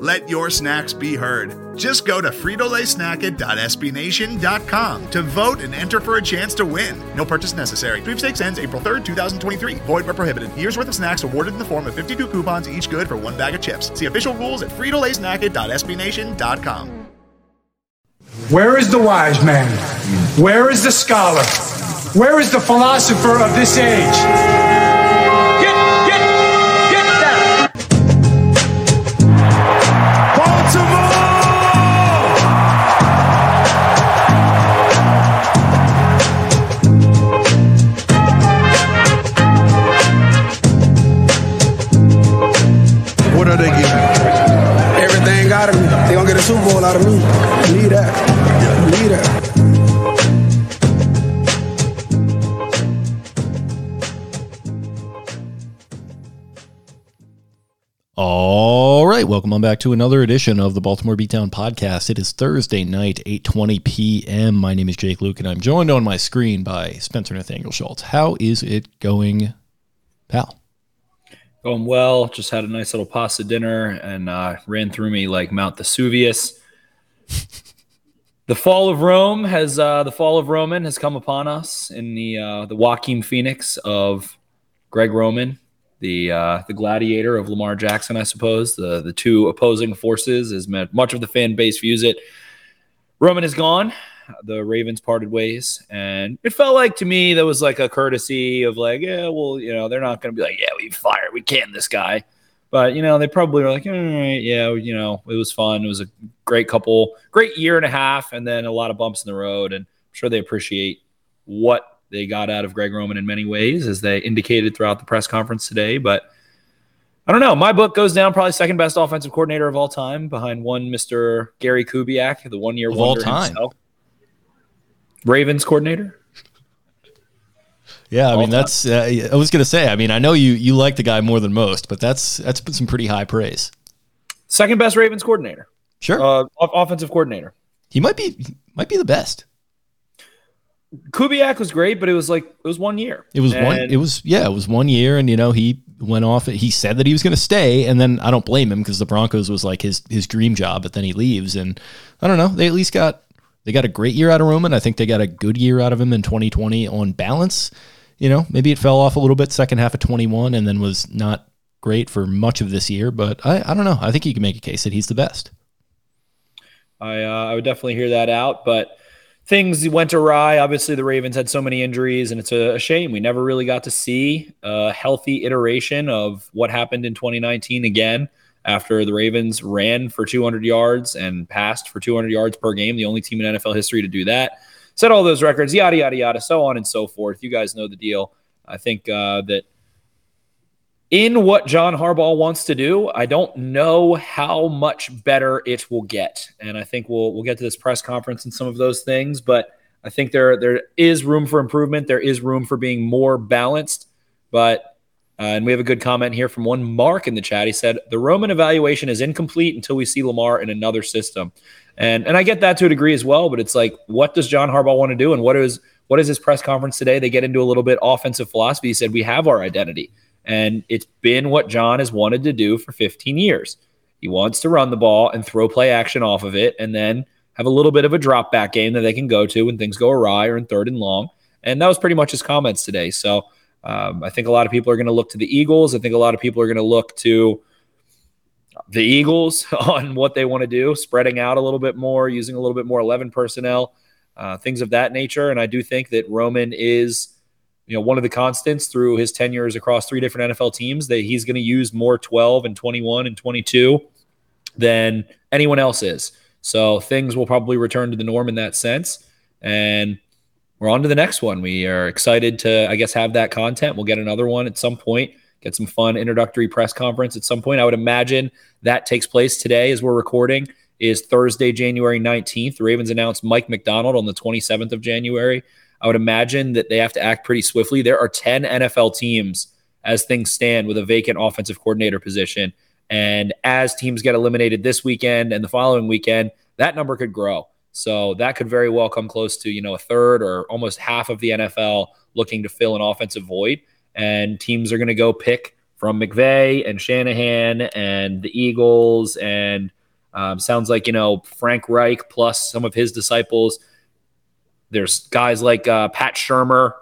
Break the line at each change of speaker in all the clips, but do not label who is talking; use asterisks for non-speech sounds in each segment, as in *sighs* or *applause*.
Let your snacks be heard. Just go to fritolaysnacket.sbnation.com to vote and enter for a chance to win. No purchase necessary. Sweepstakes ends April 3rd, 2023. Void where prohibited. Year's worth of snacks awarded in the form of 52 coupons, each good for one bag of chips. See official rules at fritolaysnacket.sbnation.com.
Where is the wise man? Where is the scholar? Where is the philosopher of this age?
All right, welcome on back to another edition of the Baltimore Beatdown podcast. It is Thursday night, 8:20 p.m. My name is Jake Louque, and I'm joined on my screen by Spencer Nathaniel Schultz. How is it going, pal?
Going well. Just had a nice little pasta dinner and uh, ran through me like Mount Vesuvius. the fall of Rome has uh, the fall of Roman has come upon us in the uh, the Joaquin Phoenix of Greg Roman, the uh, the gladiator of Lamar Jackson, I suppose. The the two opposing forces, as much of the fan base views it. Roman is gone. The Ravens parted ways, and it felt like to me that was like a courtesy of like, yeah, well, you know, they're not going to be like, yeah, we fired, we can this guy, but you know, they probably were like, all right, yeah, you know, it was fun. It was a great couple, great year and a half, and then a lot of bumps in the road, and I'm sure they appreciate what they got out of Greg Roman in many ways, as they indicated throughout the press conference today, but. I don't know. My book goes down probably second best offensive coordinator of all time, behind one Mr. Gary Kubiak, the one year
Of all time.
himself. Ravens coordinator.
Yeah, I
All
mean
time.
that's. Uh, I was gonna say. I mean, I know you you like the guy more than most, but that's that's some pretty high praise.
Second best Ravens coordinator,
Sure,
uh, off- offensive coordinator.
he might be might be the best.
Kubiak was great, but it was like it was one year.
It was one. It was yeah. It was one year, and you know he went off. He said that he was going to stay, and then I don't blame him because the Broncos was like his his dream job. But then he leaves, and I don't know. They at least got they got a great year out of Roman. I think they got a good year out of him in 2020 on balance. You know, maybe it fell off a little bit second half of 21, and then was not great for much of this year. But I I don't know. I think you can make a case that he's the best.
I uh, I would definitely hear that out, but things went awry. Obviously, the Ravens had so many injuries, and it's a, a shame we never really got to see a healthy iteration of what happened in 2019 again. After the Ravens ran for 200 yards and passed for 200 yards per game, the only team in NFL history to do that, set all those records, yada yada yada, so on and so forth. You guys know the deal. I think uh, that in what John Harbaugh wants to do, I don't know how much better it will get. And I think we'll we'll get to this press conference and some of those things, but I think there there is room for improvement. There is room for being more balanced. But uh, and we have a good comment here from one Mark in the chat. He said the Roman evaluation is incomplete until we see Lamar in another system. And and I get that to a degree as well, but it's like what does John Harbaugh want to do and what is what is his press conference today? They get into a little bit offensive philosophy. He said we have our identity. And it's been what John has wanted to do for 15 years. He wants to run the ball and throw play action off of it and then have a little bit of a drop back game that they can go to when things go awry or in third and long. And that was pretty much his comments today. So um, I think a lot of people are going to look to the Eagles. I think a lot of people are going to look to the Eagles *laughs* on what they want to do, spreading out a little bit more, using a little bit more 11 personnel, uh, things of that nature. And I do think that Roman is you know, one of the constants through his tenures across three different NFL teams that he's going to use more 12 and 21 and 22 than anyone else is. So things will probably return to the norm in that sense. And we're on to the next one. We are excited to, I guess, have that content. We'll get another one at some point get some fun introductory press conference at some point. I would imagine that takes place today as we're recording is Thursday, January 19th. The Ravens announced Mike Macdonald on the 27th of January. I would imagine that they have to act pretty swiftly. There are 10 NFL teams as things stand with a vacant offensive coordinator position. And as teams get eliminated this weekend and the following weekend, that number could grow. So that could very well come close to, you know, a third or almost half of the NFL looking to fill an offensive void. And teams are going to go pick from McVay and Shanahan and the Eagles and um, sounds like, you know, Frank Reich plus some of his disciples. There's guys like uh, Pat Shurmur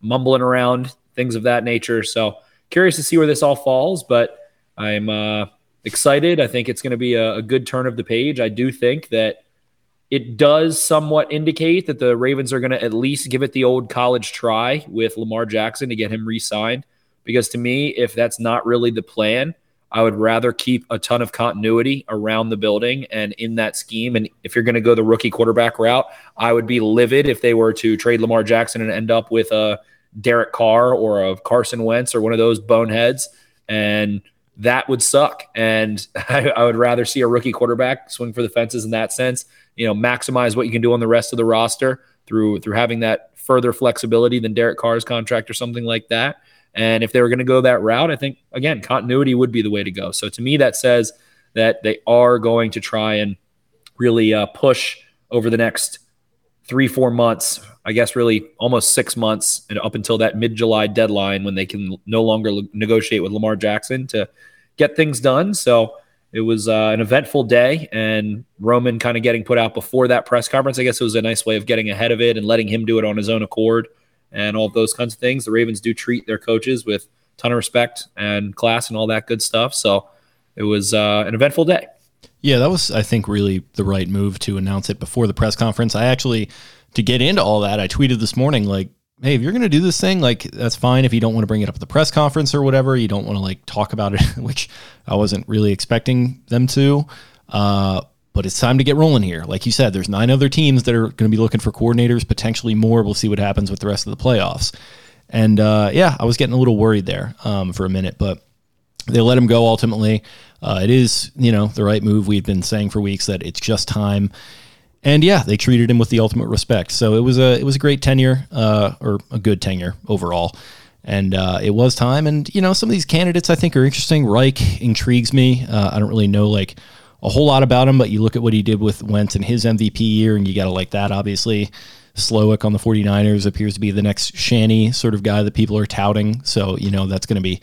mumbling around, things of that nature. So curious to see where this all falls, but I'm uh, excited. I think it's going to be a, a good turn of the page. I do think that it does somewhat indicate that the Ravens are going to at least give it the old college try with Lamar Jackson to get him re signed. Because to me, if that's not really the plan, I would rather keep a ton of continuity around the building and in that scheme. And if you're going to go the rookie quarterback route, I would be livid if they were to trade Lamar Jackson and end up with a Derek Carr or a Carson Wentz or one of those boneheads. And that would suck. And *laughs* I, I would rather see a rookie quarterback swing for the fences in that sense. You know, maximize what you can do on the rest of the roster through through having that further flexibility than Derek Carr's contract or something like that. And if they were going to go that route, I think, again, continuity would be the way to go. So to me, that says that they are going to try and really uh, push over the next three, four months, I guess really almost six months and up until that mid July deadline when they can no longer negotiate with Lamar Jackson to get things done. So it was uh, an eventful day and Roman kind of getting put out before that press conference. I guess it was a nice way of getting ahead of it and letting him do it on his own accord and all those kinds of things. The Ravens do treat their coaches with ton of respect and class and all that good stuff. So it was uh, an eventful day.
Yeah, that was, I think, really the right move to announce it before the press conference. I actually, to get into all that, I tweeted this morning, like, hey, if you're going to do this thing, like, that's fine if you don't want to bring it up at the press conference or whatever. You don't want to, like, talk about it, *laughs* which I wasn't really expecting them to. Uh, but it's time to get rolling here. Like you said, there's nine other teams that are going to be looking for coordinators, potentially more. We'll see what happens with the rest of the playoffs. And uh, yeah, I was getting a little worried there um, for a minute, but they let him go ultimately. Uh, it is, you know, the right move. We've been saying for weeks that it's just time. And yeah, they treated him with the ultimate respect. So it was a it was a great tenure, uh, or a good tenure overall. And uh, it was time. And you know, some of these candidates I think are interesting. Reich intrigues me. Uh, I don't really know like a whole lot about him, but you look at what he did with Wentz in his MVP year, and you got to like that, obviously. Slowik on the 49ers appears to be the next Shanny sort of guy that people are touting. So, you know, that's going to be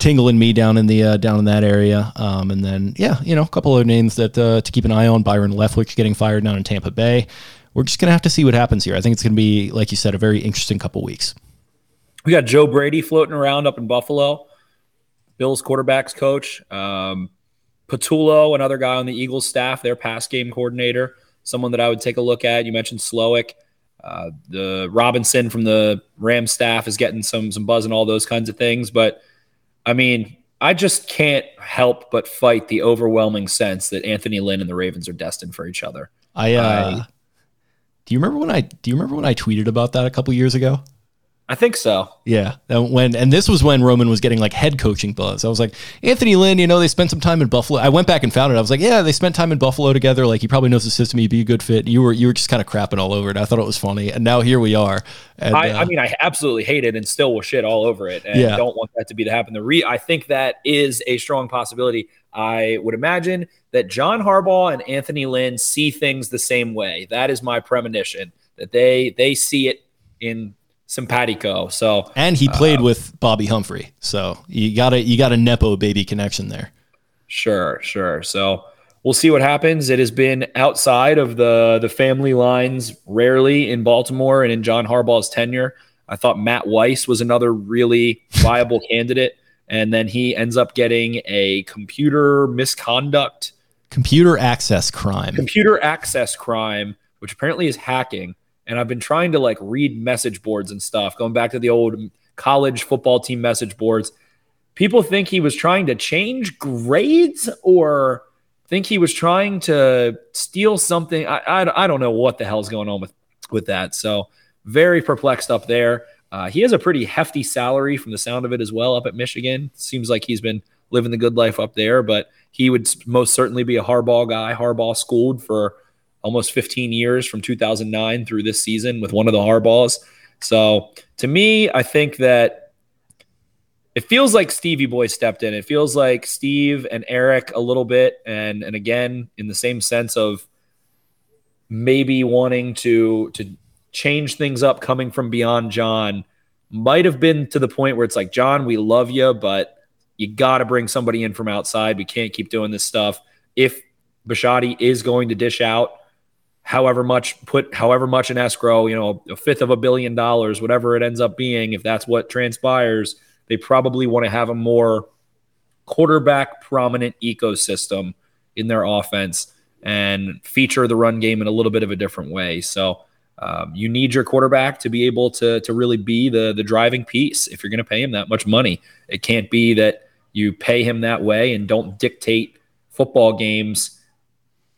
tingling me down in the uh, down in that area. Um, and then, yeah, you know, a couple other names that uh, to keep an eye on. Byron Leftwich getting fired down in Tampa Bay. We're just to have to see what happens here. I think it's to be, like you said, a very interesting couple weeks.
We got Joe Brady floating around up in Buffalo, Bills quarterbacks coach. Um, Patullo, another guy on the Eagles staff, their pass game coordinator, someone that I would take a look at. You mentioned Slowik. Uh, the Robinson from the Ram staff is getting some some buzz and all those kinds of things. But I mean, I just can't help but fight the overwhelming sense that Anthony Lynn and the Ravens are destined for each other.
I, uh, I do you remember when I do you remember when I tweeted about that a couple years ago?
I think so.
Yeah. And when and this was when Roman was getting like head coaching buzz. I was like, Anthony Lynn, you know, they spent some time in Buffalo. I went back and found it. I was like, yeah, they spent time in Buffalo together. Like he probably knows the system. He'd be a good fit. You were you were just kind of crapping all over it. I thought it was funny. And now here we are. And,
I, uh, I mean, I absolutely hate it and still will shit all over it. And yeah. don't want that to be to happen. The re I think that is a strong possibility. I would imagine that John Harbaugh and Anthony Lynn see things the same way. That is my premonition. That they they see it in simpatico. So
and he played uh, with Bobby Humphrey, so you got a you got a nepo baby connection there.
Sure, sure. So we'll see what happens. It has been outside of the the family lines rarely in Baltimore and in John Harbaugh's tenure. I thought Matt Weiss was another really viable *laughs* candidate, and then he ends up getting a computer misconduct,
computer access crime,
computer access crime, which apparently is hacking and I've been trying to like read message boards and stuff, going back to the old college football team message boards. People think he was trying to change grades or think he was trying to steal something. I, I, I don't know what the hell's going on with, with that. So very perplexed up there. Uh, he has a pretty hefty salary from the sound of it as well up at Michigan. Seems like he's been living the good life up there, but he would most certainly be a Harbaugh guy. Harbaugh schooled for almost 15 years from 2009 through this season with one of the Harbaughs. So to me, I think that it feels like Stevie Boy stepped in. It feels like Steve and Eric a little bit, and and again in the same sense of maybe wanting to to change things up coming from beyond John might have been to the point where it's like John, we love you, but you got to bring somebody in from outside. We can't keep doing this stuff. If Bisciotti is going to dish out however much put however much in escrow, you know, a fifth of a billion dollars, whatever it ends up being, if that's what transpires, they probably want to have a more quarterback prominent ecosystem in their offense and feature the run game in a little bit of a different way. So um, you need your quarterback to be able to to really be the the driving piece if you're going to pay him that much money. It can't be that you pay him that way and don't dictate football games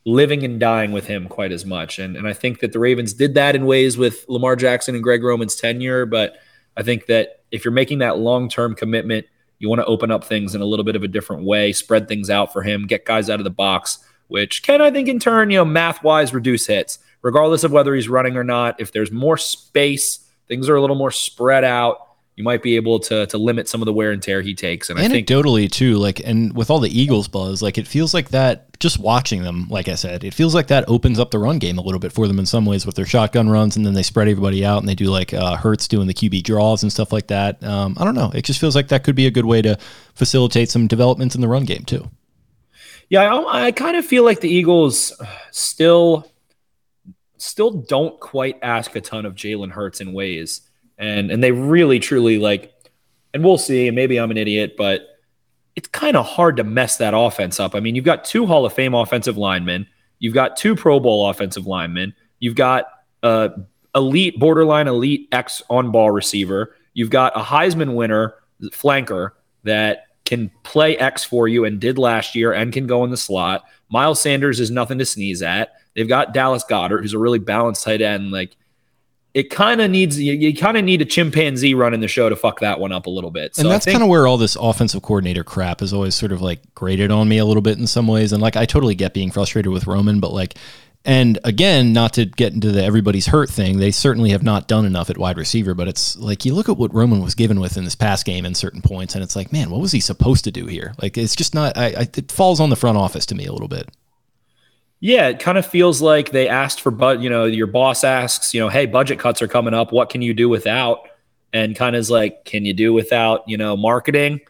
living and dying with him quite as much. And, and I think that the Ravens did that in ways with Lamar Jackson and Greg Roman's tenure. But I think that if you're making that long term commitment, you want to open up things in a little bit of a different way, spread things out for him, get guys out of the box, which can, I think, in turn, you know, math wise, reduce hits, regardless of whether he's running or not. If there's more space, things are a little more spread out you might be able to to limit some of the wear and tear he takes. And
anecdotally
I think, anecdotally
too, like and with all the Eagles buzz, like it feels like that. Just watching them, like I said, it feels like that opens up the run game a little bit for them in some ways with their shotgun runs, and then they spread everybody out and they do like uh, Hurts doing the QB draws and stuff like that. Um, I don't know. It just feels like that could be a good way to facilitate some developments in the run game too.
Yeah, I, I kind of feel like the Eagles still still don't quite ask a ton of Jalen Hurts in ways and and they really truly like and we'll see and maybe i'm an idiot but it's kind of hard to mess that offense up. I mean you've got two hall of fame offensive linemen you've got two pro bowl offensive linemen you've got a elite borderline elite x on ball receiver you've got a heisman winner flanker that can play x for you and did last year and can go in the slot. Miles sanders is nothing to sneeze at. They've got dallas Goedert who's a really balanced tight end like it kind of needs you, you kind of need a chimpanzee running the show to fuck that one up a little bit.
So and that's kind of where all this offensive coordinator crap is always sort of like graded on me a little bit in some ways. And like I totally get being frustrated with Roman, but like and again, not to get into the everybody's hurt thing, they certainly have not done enough at wide receiver. But it's like you look at what Roman was given with in this past game in certain points, and it's like, man, what was he supposed to do here? Like it's just not. I, I it falls on the front office to me a little bit.
Yeah, it kind of feels like they asked for, but you know, your boss asks, you know, hey, budget cuts are coming up. What can you do without? And kind of is like, can you do without, you know, marketing?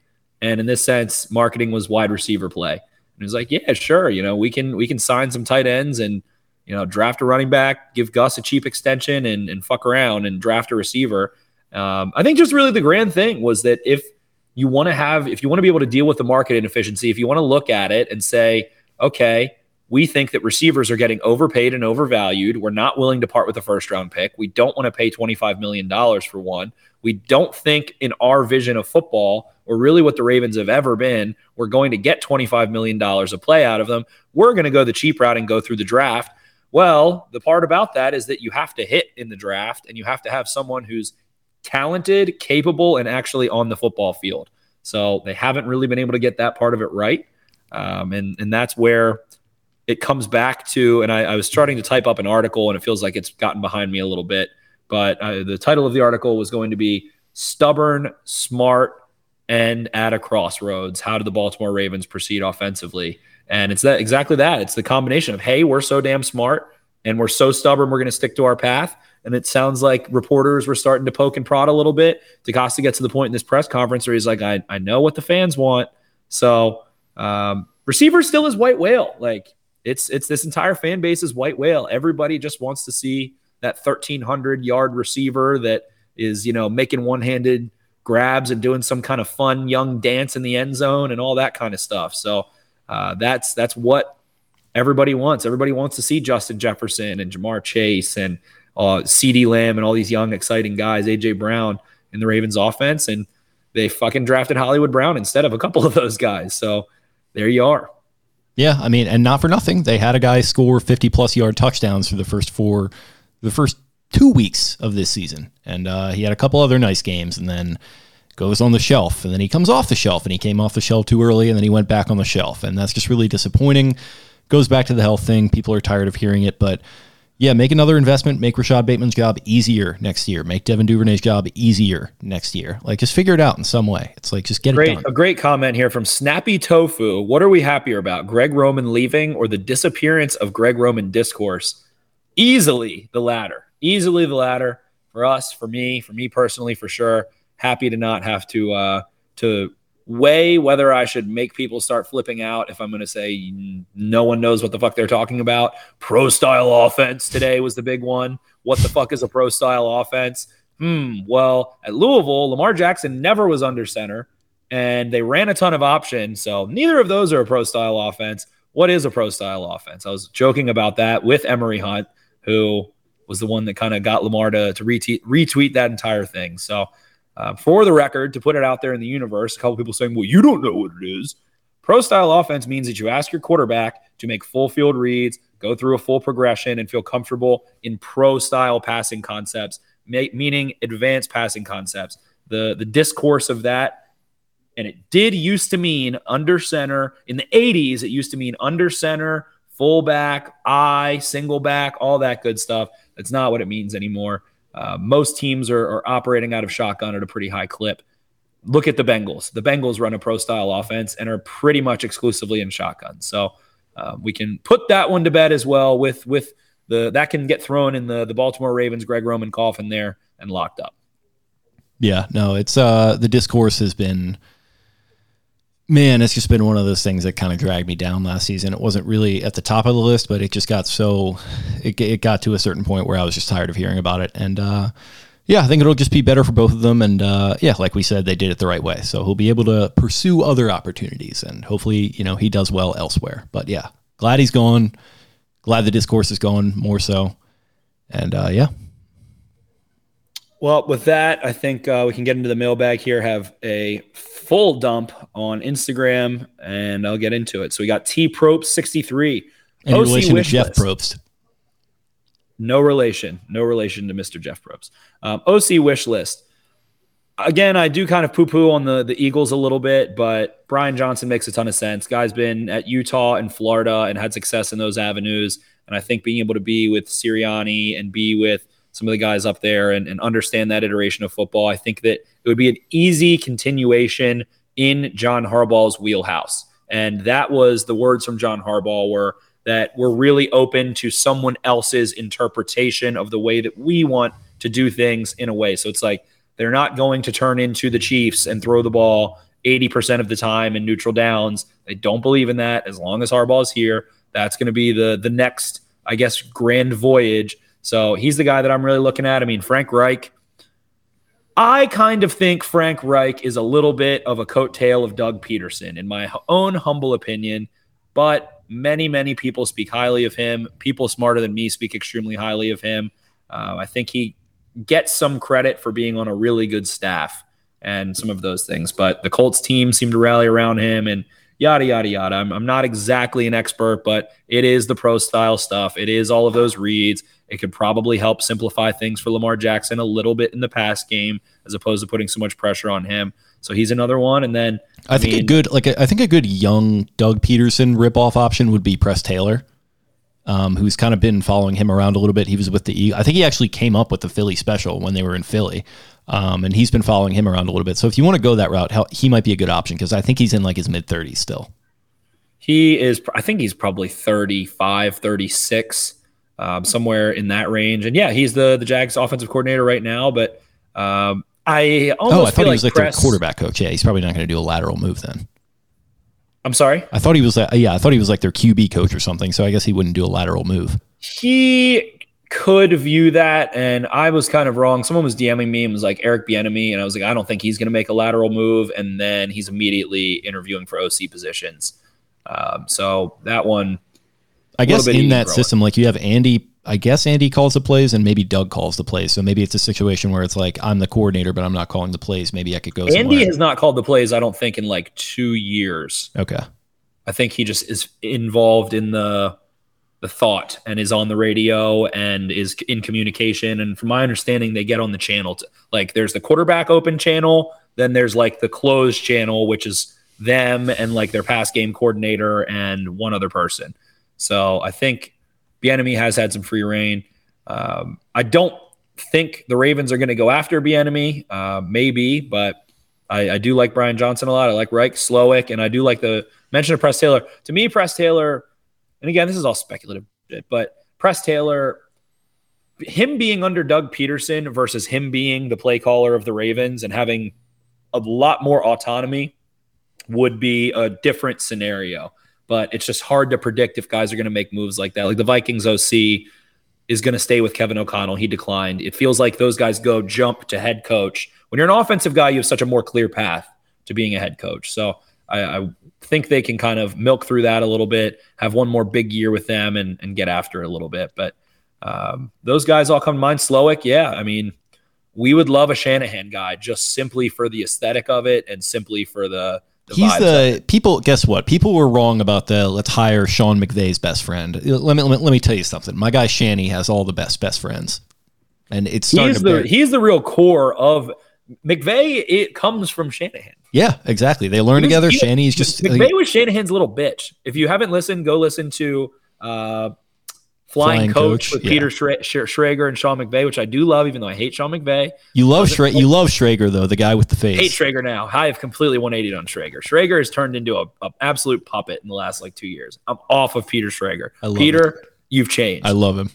And in this sense, marketing was wide receiver play. And he's like, yeah, sure. You know, we can we can sign some tight ends and you know draft a running back, give Gus a cheap extension, and and fuck around and draft a receiver. Um, I think just really the grand thing was that if you want to have, if you want to be able to deal with the market inefficiency, if you want to look at it and say, okay we think that receivers are getting overpaid and overvalued. We're not willing to part with a first round pick. We don't want to pay $25 million for one. We don't think, in our vision of football, or really what the Ravens have ever been, we're going to get $25 million a play out of them. We're going to go the cheap route and go through the draft. Well, the part about that is that you have to hit in the draft and you have to have someone who's talented, capable, and actually on the football field. So they haven't really been able to get that part of it right. Um, and, and that's where it comes back to, and I, I, was starting to type up an article, and it feels like it's gotten behind me a little bit. But uh, the title of the article was going to be "Stubborn, Smart, and at a Crossroads: How do the Baltimore Ravens proceed offensively?" And it's that exactly that. It's the combination of, "Hey, we're so damn smart, and we're so stubborn, we're going to stick to our path." And it sounds like reporters were starting to poke and prod a little bit. DeCosta gets to the point in this press conference where he's like, "I, I know what the fans want." So um, receiver still is white whale. Like it's it's this entire fan base is white whale. Everybody just wants to see that 1300 yard receiver that is you know making one handed grabs and doing some kind of fun young dance in the end zone and all that kind of stuff. So uh, that's that's what everybody wants. Everybody wants to see Justin Jefferson and Ja'Marr Chase and uh, CeeDee Lamb and all these young exciting guys, AJ Brown in the Ravens offense, and they fucking drafted Hollywood Brown instead of a couple of those guys. So there you are.
Yeah, I mean, and not for nothing, they had a guy score 50 plus yard touchdowns for the first four, the first two weeks of this season, and uh, he had a couple other nice games, and then goes on the shelf, and then he comes off the shelf, and he came off the shelf too early, and then he went back on the shelf, and that's just really disappointing. Goes back to the health thing. People are tired of hearing it, but yeah, make another investment. Make Rashod Bateman's job easier next year. Make Devin Duvernay's job easier next year. Like, just figure it out in some way. It's like just get
Great,
it done.
a great comment here from Snappy Tofu. What are we happier about, Greg Roman leaving or the disappearance of Greg Roman discourse? Easily the latter. Easily the latter for us, for me, for me personally, for sure. Happy to not have to uh, to weigh whether I should make people start flipping out if I'm going to say no one knows what the fuck they're talking about. Pro style offense today was the big one. What the fuck is a pro style offense? Hmm. Well, at Louisville, Lamar Jackson never was under center and they ran a ton of options. So neither of those are a pro style offense. What is a pro style offense? I was joking about that with Emory Hunt, who was the one that kind of got Lamar to, to retweet, retweet that entire thing. So, uh, for the record, to put it out there in the universe, a couple people saying, well, you don't know what it is. Pro style offense means that you ask your quarterback to make full field reads, go through a full progression, and feel comfortable in pro style passing concepts, ma- meaning advanced passing concepts. The, the discourse of that, and it did used to mean under center. In the 80s, it used to mean under center, fullback, I, single back, all that good stuff. That's not what it means anymore. Uh, most teams are, are operating out of shotgun at a pretty high clip. Look at the Bengals. The Bengals run a pro style offense and are pretty much exclusively in shotgun. So uh, we can put that one to bed as well. With with the that can get thrown in the the Baltimore Ravens Greg Roman coffin there and locked up.
Yeah, no, it's uh the discourse has been man, it's just been one of those things that kind of dragged me down last season. It wasn't really at the top of the list, but it just got so it, it got to a certain point where I was just tired of hearing about it. And uh, yeah, I think it'll just be better for both of them. And uh, yeah, like we said, they did it the right way, so he'll be able to pursue other opportunities, and hopefully, you know, he does well elsewhere. But yeah, glad he's gone. Glad the discourse is going more so. And uh, yeah,
Well, with that, I think uh, we can get into the mailbag here. Have a full dump on Instagram, and I'll get into it. So we got T sixty three.
in relation to Jeff Probst.
No relation. No relation to Mr. Jeff Probst. Um, OC wish list. Again, I do kind of poo poo on the, the Eagles a little bit, but Brian Johnson makes a ton of sense. Guy's been at Utah and Florida and had success in those avenues. And I think being able to be with Sirianni and be with some of the guys up there and, and understand that iteration of football, I think that it would be an easy continuation in John Harbaugh's wheelhouse. And that was the words from John Harbaugh were that we're really open to someone else's interpretation of the way that we want to do things in a way. So it's like they're not going to turn into the Chiefs and throw the ball 80% of the time in neutral downs. They don't believe in that. As long as Harbaugh is here, that's going to be the the next, I guess, grand voyage. So he's the guy that I'm really looking at. I mean, Frank Reich. I kind of think Frank Reich is a little bit of a coattail of Doug Pederson, in my own humble opinion. But many, many people speak highly of him. People smarter than me speak extremely highly of him. Uh, I think he gets some credit for being on a really good staff and some of those things. But the Colts team seem to rally around him and yada, yada, yada. I'm, I'm not exactly an expert, but it is the pro style stuff. It is all of those reads. It could probably help simplify things for Lamar Jackson a little bit in the pass game as opposed to putting so much pressure on him. So he's another one. And then
I, think a good like I think a good young Doug Pederson ripoff option would be Press Taylor, um, who's kind of been following him around a little bit. He was with the Eagles. I think he actually came up with the Philly special when they were in Philly, um, and he's been following him around a little bit. So if you want to go that route, he might be a good option because I think he's in like his mid thirties still.
He is, I think he's probably 35, 36, um, somewhere in that range. And yeah, he's the, the Jags offensive coordinator right now. But um, I almost
Oh, I thought
feel
he was like
Press-
their quarterback coach. Yeah, he's probably not going to do a lateral move then.
I'm sorry.
I thought he was like, yeah, I thought he was like their QB coach or something. So I guess he wouldn't do a lateral move.
He could view that, and I was kind of wrong. Someone was DMing me and was like Eric Bieniemy, and I was like, I don't think he's going to make a lateral move. And then he's immediately interviewing for OC positions. Um, so that one,
I guess in that
growing.
system, like you have Andy, I guess Andy calls the plays and maybe Doug calls the plays. So maybe it's a situation where it's like I'm the coordinator, but I'm not calling the plays. Maybe I could go.
Andy
somewhere.
has not called the plays. I don't think in like two years.
okay.
I think he just is involved in the the thought and is on the radio and is in communication. And from my understanding, they get on the channel. To, like there's the quarterback open channel, then there's like the closed channel, which is them and like their pass game coordinator and one other person. So I think Bieniemy has had some free reign. Um, I don't think the Ravens are going to go after Bieniemy, uh, maybe, but I, I, do like Brian Johnson a lot. I like Reich Slowik, and I do like the mention of Press Taylor. To me, Press Taylor and again, this is all speculative, but Press Taylor, him being under Doug Pederson versus him being the play caller of the Ravens and having a lot more autonomy would be a different scenario. But it's just hard to predict if guys are going to make moves like that. Like the Vikings OC is going to stay with Kevin O'Connell. He declined. It feels like those guys go jump to head coach. When you're an offensive guy, you have such a more clear path to being a head coach. So I, I, think they can kind of milk through that a little bit, have one more big year with them, and and get after it a little bit. But um, those guys all come to mind. Slowik, yeah, I mean, we would love a Shanahan guy just simply for the aesthetic of it and simply for the. The
He's the people. Guess what? People were wrong about the let's hire Sean McVay's best friend. Let me let me, let me tell you something. My guy Shanny has all the best best friends, and it's starting
he's
to.
The, he's the real core of McVay. It comes from Shanahan.
Yeah, exactly. They learn together. He, Shanny's just
McVay was Shanahan's little bitch. If you haven't listened, go listen to uh, Flying, Flying Coach, Coach, with yeah. Peter Schrager and Sean McVay, which I do love, even though I hate Sean McVay.
You love Schra- you love Schrager though, the guy with the face.
I Hate Schrager now. I have completely 180 on Schrager. Schrager has turned into a, a, absolute puppet in the last like two years. I'm off of Peter Schrager. Peter, it. you've changed.
I love him.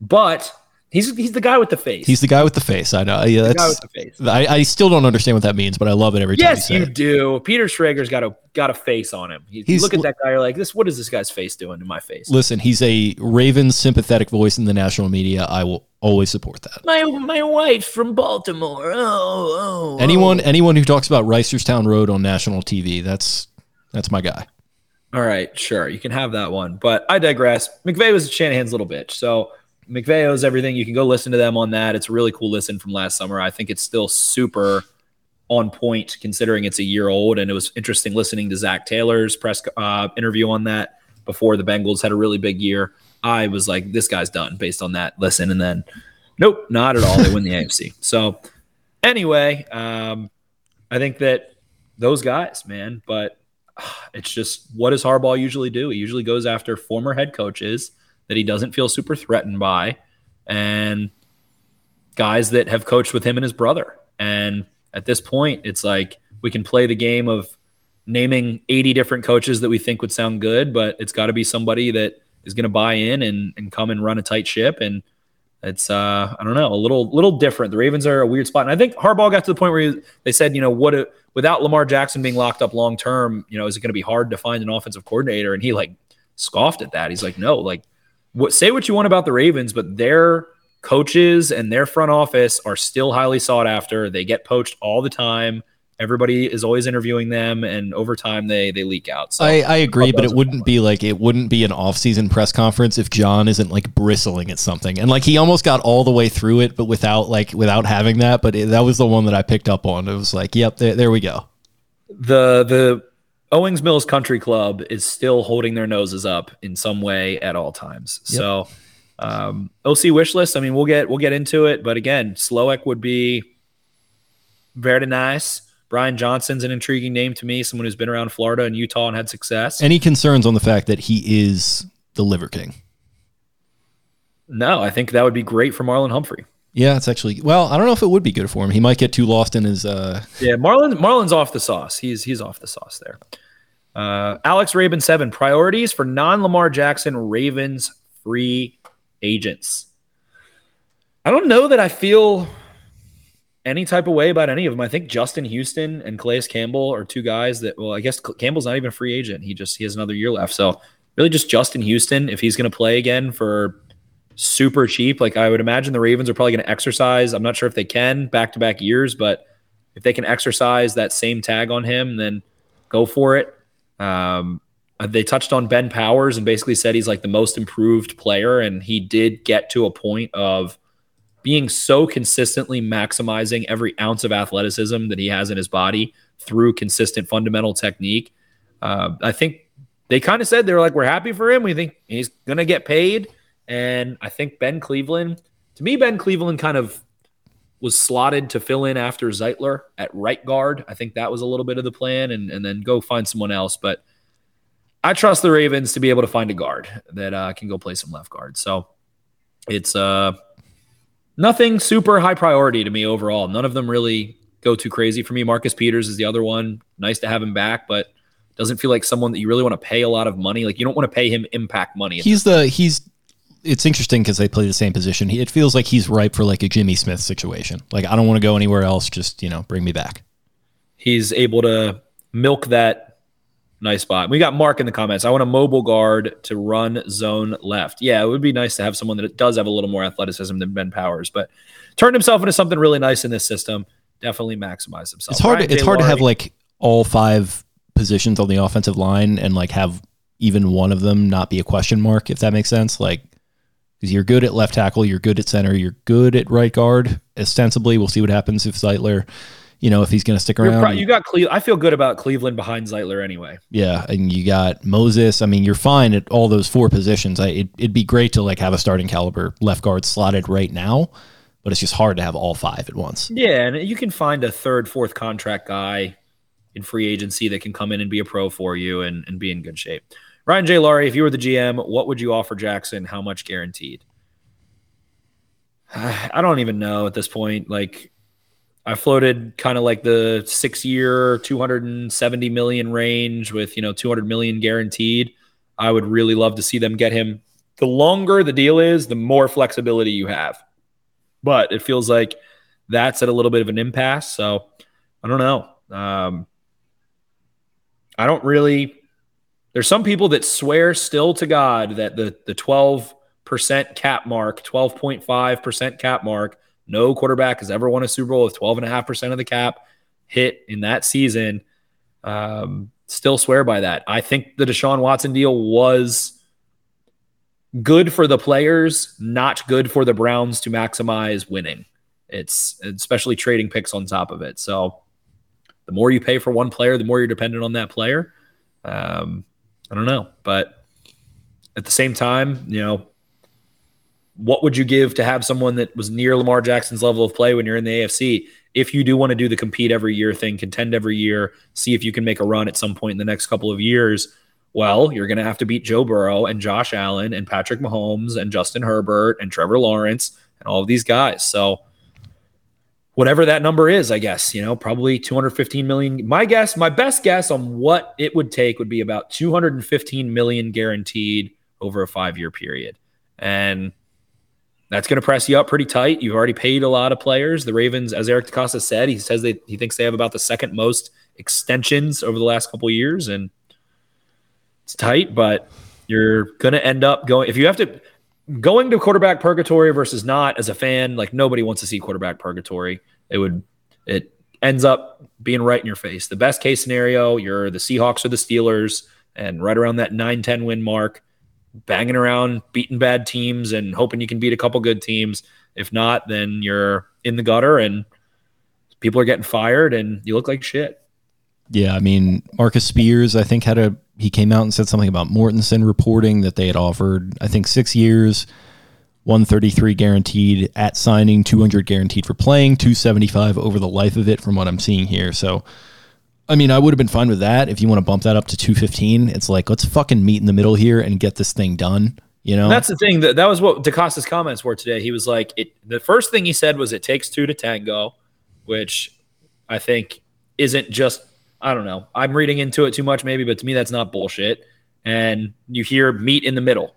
But He's he's the guy with the face.
He's the guy with the face. I know. Yeah, that's, guy with the face. I, I still don't understand what that means, but I love it every time.
Yes, you, you do. Peter Schrager's got a got a face on him. He, he's, you look at that guy, you're like, this. What is this guy's face doing to my face?
Listen, he's a Raven sympathetic voice in the national media. I will always support that.
My my wife from Baltimore. Oh, oh.
Anyone oh. anyone who talks about Reisterstown Road on national TV, that's that's my guy.
All right, sure, you can have that one, but I digress. McVay was Shanahan's little bitch, so McVay everything. You can go listen to them on that. It's a really cool listen from last summer. I think it's still super on point considering it's a year old. And it was interesting listening to Zac Taylor's press uh, interview on that before the Bengals had a really big year. I was like, this guy's done based on that listen. And then, nope, not at all. They win the *laughs* AFC. So, anyway, um, I think that those guys, man, but uh, it's just what does Harbaugh usually do? He usually goes after former head coaches that he doesn't feel super threatened by, and guys that have coached with him and his brother. And at this point, it's like we can play the game of naming 80 different coaches that we think would sound good, but it's got to be somebody that is going to buy in and, and come and run a tight ship. And it's, uh, I don't know, a little, little different. The Ravens are a weird spot. And I think Harbaugh got to the point where he, they said, you know, what, a, without Lamar Jackson being locked up long term, you know, is it going to be hard to find an offensive coordinator? And he like scoffed at that. He's like, no, like what, say what you want about the Ravens, but their coaches and their front office are still highly sought after. They get poached all the time. Everybody is always interviewing them, and over time they they leak out.
So I, I agree, but it wouldn't be like it wouldn't be an off-season press conference if John isn't like bristling at something, and like he almost got all the way through it, but without like without having that. But it, that was the one that I picked up on. It was like, yep, there, there we go.
The the Owings Mills Country Club is still holding their noses up in some way at all times. Yep. So, um, OC wish list. I mean, we'll get we'll get into it, but again, Slowik would be very nice. Brian Johnson's an intriguing name to me, someone who's been around Florida and Utah and had success.
Any concerns on the fact that he is the Liver King?
No, I think that would be great for Marlon Humphrey.
Yeah, it's actually well. I don't know if it would be good for him. He might get too lost in his. uh
Yeah, Marlon. Marlon's off the sauce. He's he's off the sauce there. Uh, Alex Raven seven priorities for non Lamar Jackson Ravens free agents. I don't know that I feel any type of way about any of them. I think Justin Houston and Calais Campbell are two guys that. Well, I guess Campbell's not even a free agent. He just he has another year left. So really, just Justin Houston if he's going to play again for super cheap. Like I would imagine the Ravens are probably going to exercise. I'm not sure if they can back to back years, but if they can exercise that same tag on him, then go for it. Um, uh, they touched on Ben Powers and basically said he's like the most improved player, and he did get to a point of being so consistently maximizing every ounce of athleticism that he has in his body through consistent fundamental technique. Uh, I think they kind of said they were like, we're happy for him. We think he's going to get paid. And I think Ben Cleveland, to me, Ben Cleveland kind of was slotted to fill in after Zeitler at right guard. I think that was a little bit of the plan and, and then go find someone else. But I trust the Ravens to be able to find a guard that uh, can go play some left guard. So it's uh, nothing super high priority to me overall. None of them really go too crazy for me. Marcus Peters is the other one. Nice to have him back, but doesn't feel like someone that you really want to pay a lot of money. Like you don't want to pay him impact money.
He's the he's. It's interesting because they play the same position. He, it feels like he's ripe for like a Jimmy Smith situation. Like I don't want to go anywhere else. Just you know, bring me back.
He's able to milk that nice spot. We got Mark in the comments. I want a mobile guard to run zone left. Yeah, it would be nice to have someone that does have a little more athleticism than Ben Powers, but turned himself into something really nice in this system. Definitely maximize himself.
It's hard.
Ryan
To, it's
J.
hard to have like all five positions on the offensive line and like have even one of them not be a question mark. If that makes sense, like because you're good at left tackle, you're good at center, you're good at right guard. Ostensibly, we'll see what happens if Zeitler, you know, if he's going to stick around.
pro- you got Cle- I feel good about Cleveland behind Zeitler anyway.
Yeah, and you got Moses. I mean, you're fine at all those four positions. I, it, it'd be great to like have a starting caliber left guard slotted right now, but it's just hard to have all five at once.
Yeah, and you can find a third, fourth contract guy in free agency that can come in and be a pro for you and, and be in good shape. Ryan J. Laurie, if you were the GM, what would you offer Jackson? How much guaranteed? *sighs* I don't even know at this point. Like, I floated kind of like the six year, 270 million range with, you know, 200 million guaranteed. I would really love to see them get him. The longer the deal is, the more flexibility you have. But it feels like that's at a little bit of an impasse. So I don't know. Um, I don't really. There's some people that swear still to God that the the 12% cap mark, 12.5% cap mark, no quarterback has ever won a Super Bowl with 12.5% of the cap hit in that season. Um, still swear by that. I think the Deshaun Watson deal was good for the players, not good for the Browns to maximize winning. It's especially trading picks on top of it. So the more you pay for one player, the more you're dependent on that player. Um, I don't know, but at the same time, you know, what would you give to have someone that was near Lamar Jackson's level of play when you're in the AFC? If you do want to do the compete every year thing, contend every year, see if you can make a run at some point in the next couple of years. Well, you're going to have to beat Joe Burrow and Josh Allen and Patrick Mahomes and Justin Herbert and Trevor Lawrence and all of these guys. So, whatever that number is, I guess, you know, probably 215 million. My guess, my best guess on what it would take would be about 215 million guaranteed over a five year period. And that's going to press you up pretty tight. You've already paid a lot of players. The Ravens, as Eric DeCosta said, he says they he thinks they have about the second most extensions over the last couple years, and it's tight. But you're going to end up going if you have to going to quarterback purgatory versus not as a fan. Like nobody wants to see quarterback purgatory. It would it ends up being right in your face. The best case scenario, you're the Seahawks or the Steelers, and right around that 9-10 win mark banging around, beating bad teams, and hoping you can beat a couple good teams. If not, then you're in the gutter and people are getting fired and you look like shit.
Yeah, I mean, Marcus Spears, I think had a he came out and said something about Mortensen reporting that they had offered, I think six years, one thirty three guaranteed at signing, two hundred guaranteed for playing, two seventy five over the life of it, from what I'm seeing here. So, I mean, I would have been fine with that if you want to bump that up to two fifteen. It's like let's fucking meet in the middle here and get this thing done. You know,
And that's the thing that that was what DeCosta's comments were today. He was like, it, the first thing he said was, "It takes two to tango," which I think isn't just. I don't know. I'm reading into it too much, maybe, but to me, that's not bullshit. And you hear meet in the middle.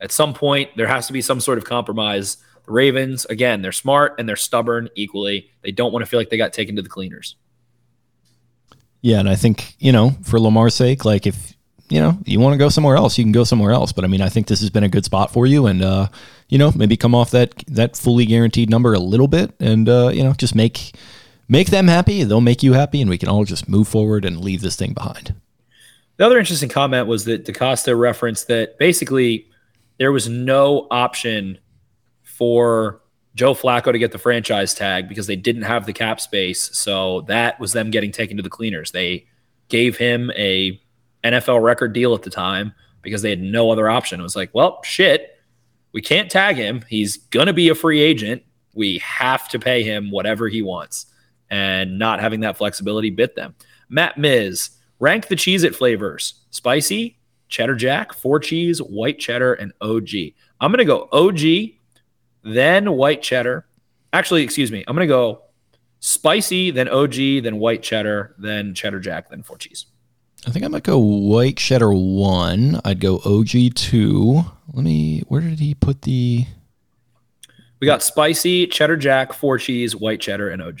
At some point, there has to be some sort of compromise. The Ravens, again, they're smart and they're stubborn equally. They don't want to feel like they got taken to the cleaners.
Yeah, and I think, you know, for Lamar's sake, like if you know, you want to go somewhere else, you can go somewhere else. But I mean, I think this has been a good spot for you and uh, you know, maybe come off that that fully guaranteed number a little bit and uh, you know, just make make them happy, they'll make you happy and we can all just move forward and leave this thing behind.
The other interesting comment was that DeCosta referenced that basically there was no option for Joe Flacco to get the franchise tag because they didn't have the cap space. So that was them getting taken to the cleaners. They gave him a NFL record deal at the time because they had no other option. It was like, well, shit, we can't tag him. He's going to be a free agent. We have to pay him whatever he wants. And not having that flexibility bit them. Matt Miz, rank the Cheez-It flavors spicy, cheddar jack, four cheese, white cheddar, and OG. I'm going to go OG, then white cheddar. Actually, excuse me. I'm going to go spicy, then OG, then white cheddar, then cheddar jack, then four cheese.
I think I might go white cheddar one. I'd go OG two. Let me. Where did he put the?
We got spicy, cheddar jack, four cheese, white cheddar, and OG.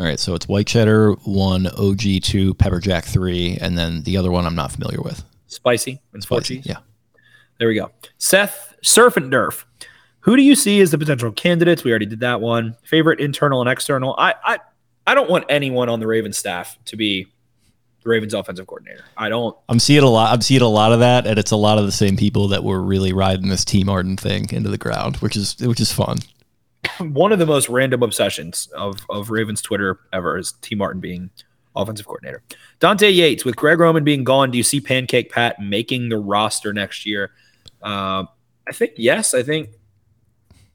All right, so it's white cheddar one, OG two, pepper jack three, and then the other one I'm not familiar with.
Spicy and
Spicy,
cheese.
Yeah.
There we go. Seth Surf and Nerf. Who do you see as the potential candidates? We already did that one. Favorite internal and external. I I I don't want anyone on the Ravens staff to be the Ravens offensive coordinator. I don't.
I'm seeing a lot. I'm seeing a lot of that, and it's a lot of the same people that were really riding this Tee Martin thing into the ground, which is which is fun.
One of the most random obsessions of of Ravens Twitter ever is Tee Martin being offensive coordinator. Dante Yates with Greg Roman being gone. Do you see Pancake Pat making the roster next year? Uh, I think yes. I think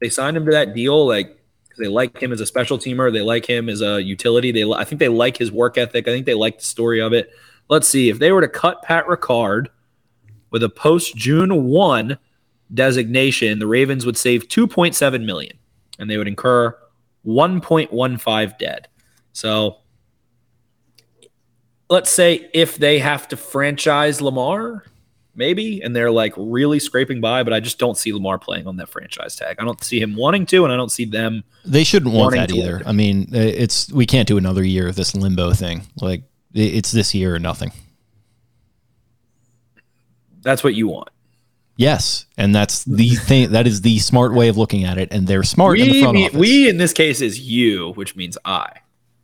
they signed him to that deal like they like him as a special teamer. They like him as a utility. They I think they like his work ethic. I think they like the story of it. Let's see if they were to cut Pat Ricard with a post June one designation, the Ravens would save 2.7 million and they would incur 1.15 dead. So let's say if they have to franchise Lamar, maybe, and they're like really scraping by, but I just don't see Lamar playing on that franchise tag. I don't see him wanting to, and I don't see them.
They shouldn't want that either. I mean, uh, it's we can't do another year of this limbo thing. Like it's this year or nothing.
That's what you want.
Yes, and that's the thing. That is the smart way of looking at it, and they're smart in the
We,
front office.
we in this case is you, which means I.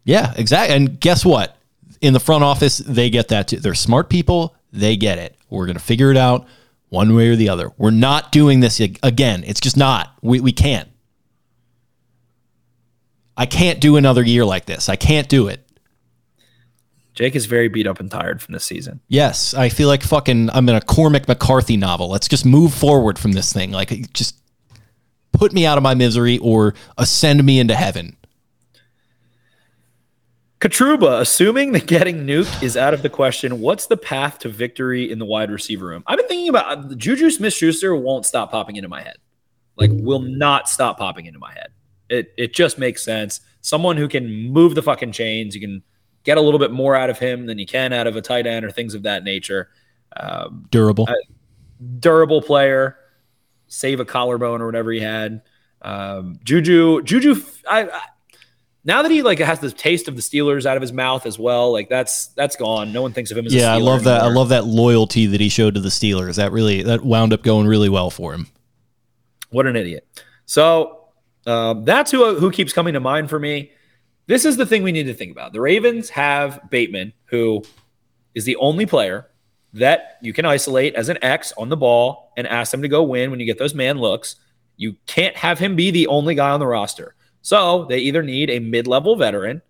Yeah, exactly. And guess what? In the front office, they get that too. They're smart people. They get it. We're going to figure it out one way or the other. We're not doing this again. It's just not. We, we can't. I can't do another year like this. I can't do it.
Jake is very beat up and tired from this season.
Yes, I feel like fucking I'm in a Cormac McCarthy novel. Let's just move forward from this thing. Like, just put me out of my misery or ascend me into heaven.
Katruba, assuming that getting nuked is out of the question, what's the path to victory in the wide receiver room? I've been thinking about Juju Smith Schuster won't stop popping into my head. Like, will not stop popping into my head. It it just makes sense. Someone who can move the fucking chains, you can get a little bit more out of him than you can out of a tight end or things of that nature. Um,
Durable.
durable player, save a collarbone or whatever he had. Um, Juju, Juju, I, I now that he like has the taste of the Steelers out of his mouth as well, like that's that's gone. No one thinks of him as a
Yeah, I love that. I love that loyalty that he showed to the Steelers. That really that wound up going really well for him.
What an idiot. So um, that's who who keeps coming to mind for me. This is the thing we need to think about. The Ravens have Bateman, who is the only player that you can isolate as an X on the ball and ask them to go win when you get those man looks. You can't have him be the only guy on the roster. So they either need a mid-level veteran,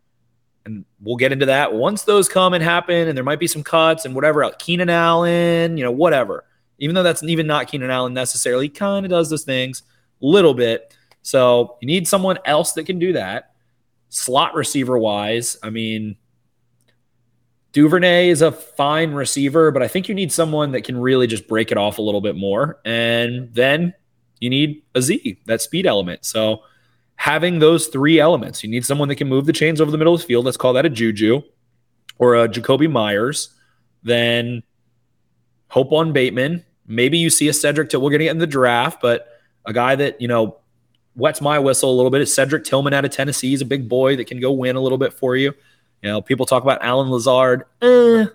and we'll get into that once those come and happen, and there might be some cuts and whatever else. Keenan Allen, you know, whatever. Even though that's even not Keenan Allen necessarily, kind of does those things a little bit. So you need someone else that can do that. Slot receiver wise, I mean, Duvernay is a fine receiver, but I think you need someone that can really just break it off a little bit more. And then you need a Z, that speed element. So having those three elements, you need someone that can move the chains over the middle of the field. Let's call that a Juju or a Jakobi Meyers. Then hope on Bateman. Maybe you see a Cedric Till. We're going to get in the draft, but a guy that, you know, wets my whistle a little bit is Cedric Tillman out of Tennessee. He's a big boy that can go win a little bit for you. You know, people talk about Allen Lazard. Eh,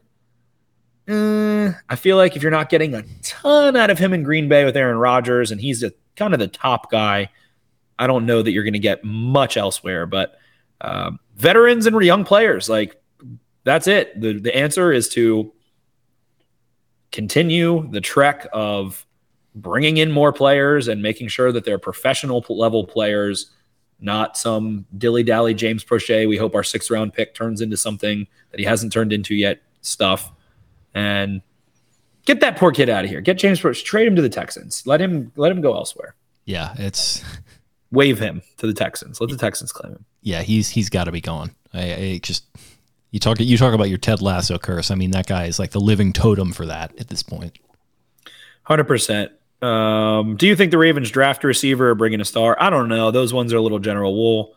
eh, I feel like if you're not getting a ton out of him in Green Bay with Aaron Rodgers and he's a, kind of the top guy, I don't know that you're going to get much elsewhere. But um, veterans and young players, like that's it. The, the answer is to continue the trek of bringing in more players and making sure that they're professional level players, not some dilly dally James Proche. We hope our sixth round pick turns into something that he hasn't turned into yet stuff. And Get that poor kid out of here. Get James Brooks. Trade him to the Texans. Let him let him go elsewhere.
Yeah, it's
Wave him to the Texans. Let the Texans claim him.
yeah, he's he's got to be gone. I, I just you talk you talk about your Ted Lasso curse. I mean, that guy is like the living totem for that at this point.
Hundred percent. Um, do you think the Ravens draft a receiver or bring in a star? I don't know. Those ones are a little general. We'll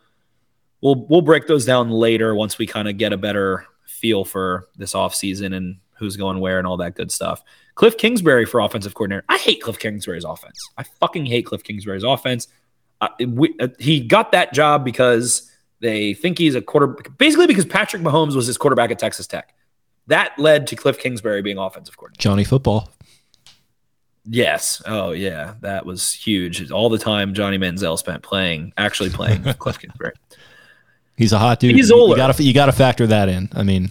we'll we'll break those down later once we kind of get a better feel for this offseason and who's going where and all that good stuff. Cliff Kingsbury for offensive coordinator. I hate Cliff Kingsbury's offense. I fucking hate Cliff Kingsbury's offense. Uh, we, uh, he got that job because they think he's a quarter, basically because Patrick Mahomes was his quarterback at Texas Tech. That led to Cliff Kingsbury being offensive coordinator.
Johnny Football.
Yes. Oh, yeah. That was huge. All the time Johnny Manziel spent playing, actually playing Cliff Kingsbury. *laughs*
He's a hot dude.
He's
You-
older.
You got to you got to factor that in. I mean,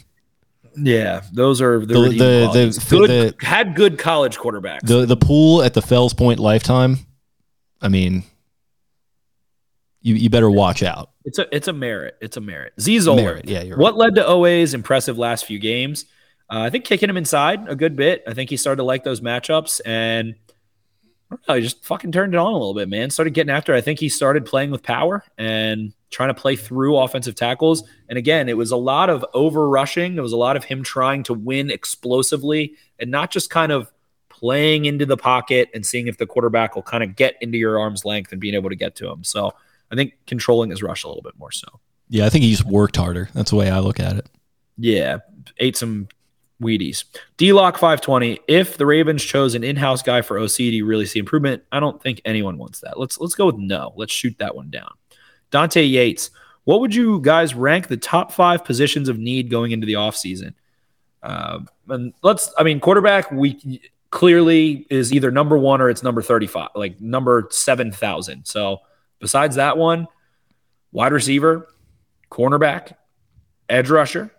Yeah, those are the,
The- the- the-
good,
the-
had good college quarterbacks.
the the pool at the Fells Point lifetime. I mean, you you better watch out.
It's a it's a merit. It's a merit. Z Zoller.
Merit, yeah, you're
what led to Oweh's impressive last few games? Uh, I think kicking him inside a good bit. I think he started to like those matchups and I don't know, he just fucking turned it on a little bit, man. Started getting after. it. I think he started playing with power and trying to play through offensive tackles. And again, it was a lot of over rushing. It was a lot of him trying to win explosively and not just kind of playing into the pocket and seeing if the quarterback will kind of get into your arm's length and being able to get to him. So I think controlling his rush a little bit more so.
Yeah, I think he just worked harder. That's the way I look at it.
Yeah, ate some Wheaties. D Lock 520. If the Ravens chose an in-house guy for OC, do you really see improvement? I don't think anyone wants that. Let's let's go with no. Let's shoot that one down. Dante Yates. What would you guys rank the top five positions of need going into the offseason? Uh, and let's I mean, quarterback we clearly is either number one or it's number 35, like number seven thousand. So besides that one, wide receiver, cornerback, edge rusher,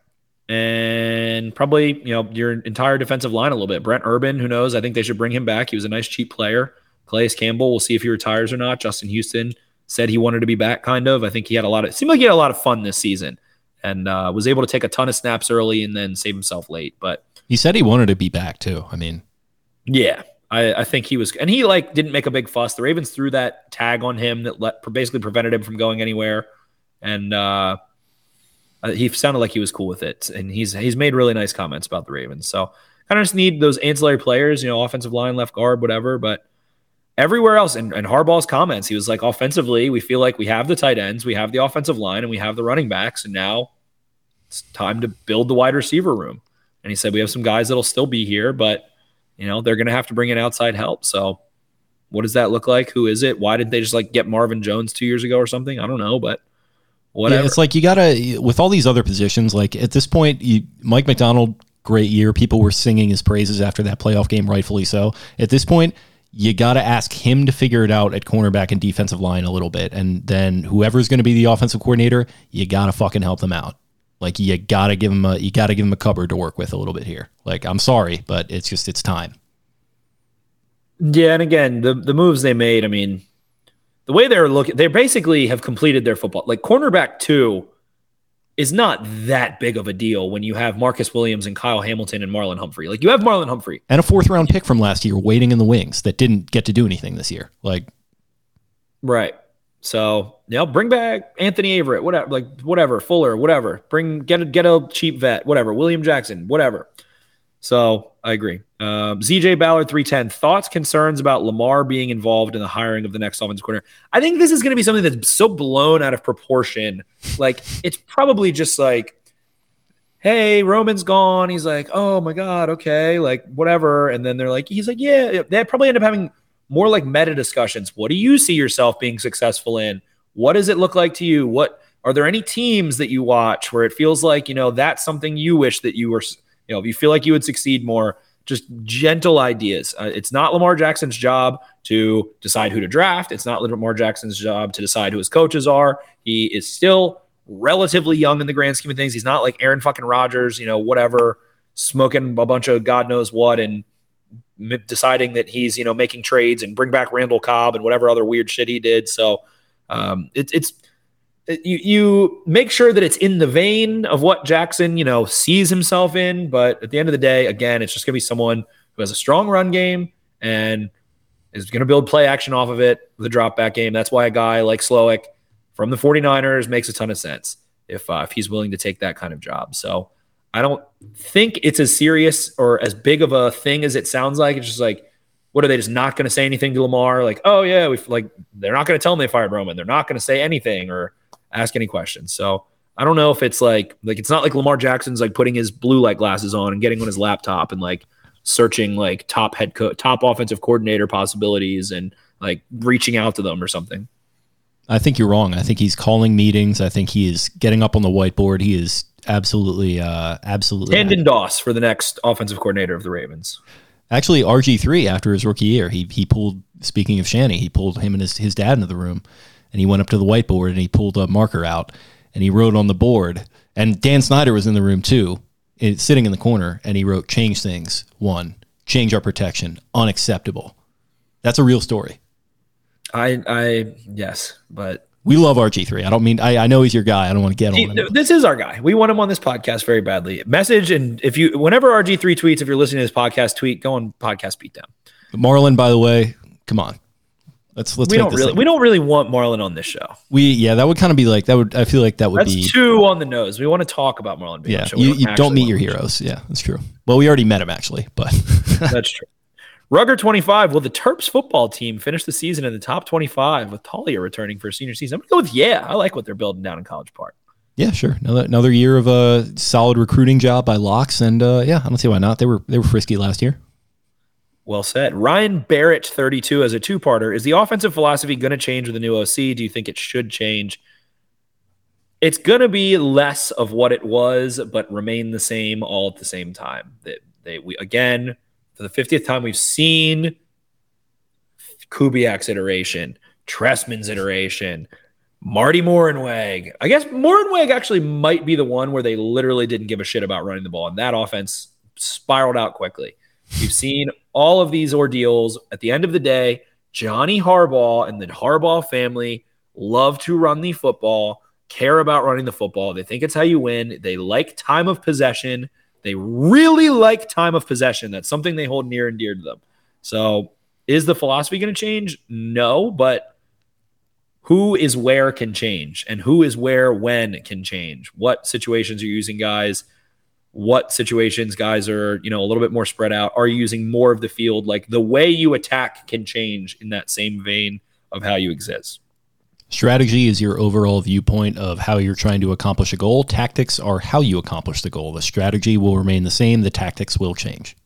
and probably you know your entire defensive line a little bit. Brent Urban, who knows? I think they should bring him back. He was a nice cheap player. Calais Campbell, we'll see if he retires or not. Justin Houston said he wanted to be back, kind of. I think he had a lot of seemed like he had a lot of fun this season and uh, was able to take a ton of snaps early and then save himself late. But
He said he wanted to be back too. I mean,
yeah, I, I think he was, and he like didn't make a big fuss. The Ravens threw that tag on him that let, basically prevented him from going anywhere, and uh, uh, he sounded like he was cool with it. And he's he's made really nice comments about the Ravens. So kind of just need those ancillary players, you know, offensive line, left guard, whatever. But everywhere else, and, and Harbaugh's comments, he was like, offensively, we feel like we have the tight ends, we have the offensive line, and we have the running backs, and now it's time to build the wide receiver room. And he said we have some guys that'll still be here, but you know they're going to have to bring in outside help. So, what does that look like? Who is it? Why did they just like get Marvin Jones two years ago or something? I don't know, but whatever.
yeah, it's like you gotta with all these other positions. Like at this point, you, Mike Macdonald, great year. People were singing his praises after that playoff game, rightfully so. At this point, you gotta ask him to figure it out at cornerback and defensive line a little bit, and then whoever's going to be the offensive coordinator, you gotta fucking help them out. Like you gotta give him a you gotta give him a cupboard to work with a little bit here. Like I'm sorry, but it's just it's time.
yeah, and again, the the moves they made. I mean, the way they're looking, they basically have completed their football. Like cornerback two is not that big of a deal when you have Marcus Williams and Kyle Hamilton and Marlon Humphrey. Like you have Marlon Humphrey.
And a fourth round pick from last year waiting in the wings that didn't get to do anything this year. Like
Right. So, you know, bring back Anthony Averett, whatever, like whatever, Fuller, whatever. Bring get a get a cheap vet, whatever. William Jackson, whatever. So I agree. Um, ZJ Ballard, 310. Thoughts, concerns about Lamar being involved in the hiring of the next offensive coordinator? I think this is going to be something that's so blown out of proportion. Like, it's probably just like, hey, Roman's gone. He's like, oh my God, okay, like whatever. And then they're like, he's like, yeah, they probably end up having more like meta discussions. What do you see yourself being successful in? What does it look like to you? What are there any teams that you watch where it feels like, you know, that's something you wish that you were, you know, if you feel like you would succeed more, just gentle ideas. Uh, it's not Lamar Jackson's job to decide who to draft. It's not Lamar Jackson's job to decide who his coaches are. He is still relatively young in the grand scheme of things. He's not like Aaron fucking Rodgers, you know, whatever, smoking a bunch of God knows what and deciding that he's, you know, making trades and bring back Randall Cobb and whatever other weird shit he did. So um, it, it's, it- you, you make sure that it's in the vein of what Jackson, you know, sees himself in. But at the end of the day, again, it's just going to be someone who who has a strong run game and is going to build play action off of it with a drop back game. That's why a guy like Slowik from the 49ers makes a ton of sense if uh, if he's willing to take that kind of job. So I don't think it's as serious or as big of a thing as it sounds like. It's just like, what are they just not going to say anything to Lamar? Like, oh yeah, we like they're not going to tell him they fired Roman. They're not going to say anything or ask any questions. So I don't know if it's like like it's not like Lamar Jackson's like putting his blue light glasses on and getting on his laptop and like searching like top head co- top offensive coordinator possibilities and like reaching out to them or something.
I think you're wrong. I think he's calling meetings. I think he is getting up on the whiteboard. He is absolutely, uh, absolutely.
Tandon Doss for the next offensive coordinator of the Ravens.
Actually, RG three after his rookie year, he he pulled. Speaking of Shanny, he pulled him and his his dad into the room, and he went up to the whiteboard and he pulled a marker out and he wrote on the board. And Dan Snyder was in the room too, eh, sitting in the corner, and he wrote "Change things." One, change our protection. Unacceptable. That's a real story.
I I yes, but
We love RG3. I don't mean, I, I know he's your guy. I don't want to get
He-
on him.
this is our guy. We want him on this podcast very badly. Message and if you whenever RG3 tweets, if you're listening to this podcast, tweet, go on podcast beatdown.
Marlon, by the way, come on. Let's, let's
we don't really
thing-
we don't really want Marlon on this show.
we, yeah, that would kind of be like, that would, I feel like that would
That's
be,
too on the nose. We want to talk about Marlon being on
yeah,
show.
You, you don't meet your heroes. Yeah, that's true. Well, we already met him actually, but. *laughs*
That's true. Rugger 25. Will the Terps football team finish the season in the top 25 with Taulia returning for a senior season? I'm going to go with yeah. I like what they're building down in College Park.
yeah, sure. Another, another year of a solid recruiting job by Locks. And uh, yeah, I don't see why not. They were, they were frisky last year.
Well said. Ryan Barrett, 32, as a two parter. Is the offensive philosophy going to change with the new OC? Do you think it should change? It's going to be less of what it was, but remain the same all at the same time. They, we again, for the 50th time, we've seen Kubiak's iteration, Trestman's iteration, Marty Mornhinweg. I guess Mornhinweg actually might be the one where they literally didn't give a shit about running the ball, and that offense spiraled out quickly. We've seen all of these ordeals. At the end of the day, Johnny Harbaugh and the Harbaugh family love to run the football, care about running the football. They think it's how you win. They like time of possession. They really like time of possession. That's something they hold near and dear to them. So, is the philosophy going to change? No, but who is where can change and who is where when can change. What situations are you using guys? What situations guys are, you know, a little bit more spread out? Are you using more of the field? Like the way you attack can change in that same vein of how you exist.
Strategy is your overall viewpoint of how you're trying to accomplish a goal. Tactics are how you accomplish the goal. The strategy will remain the same. The tactics will change.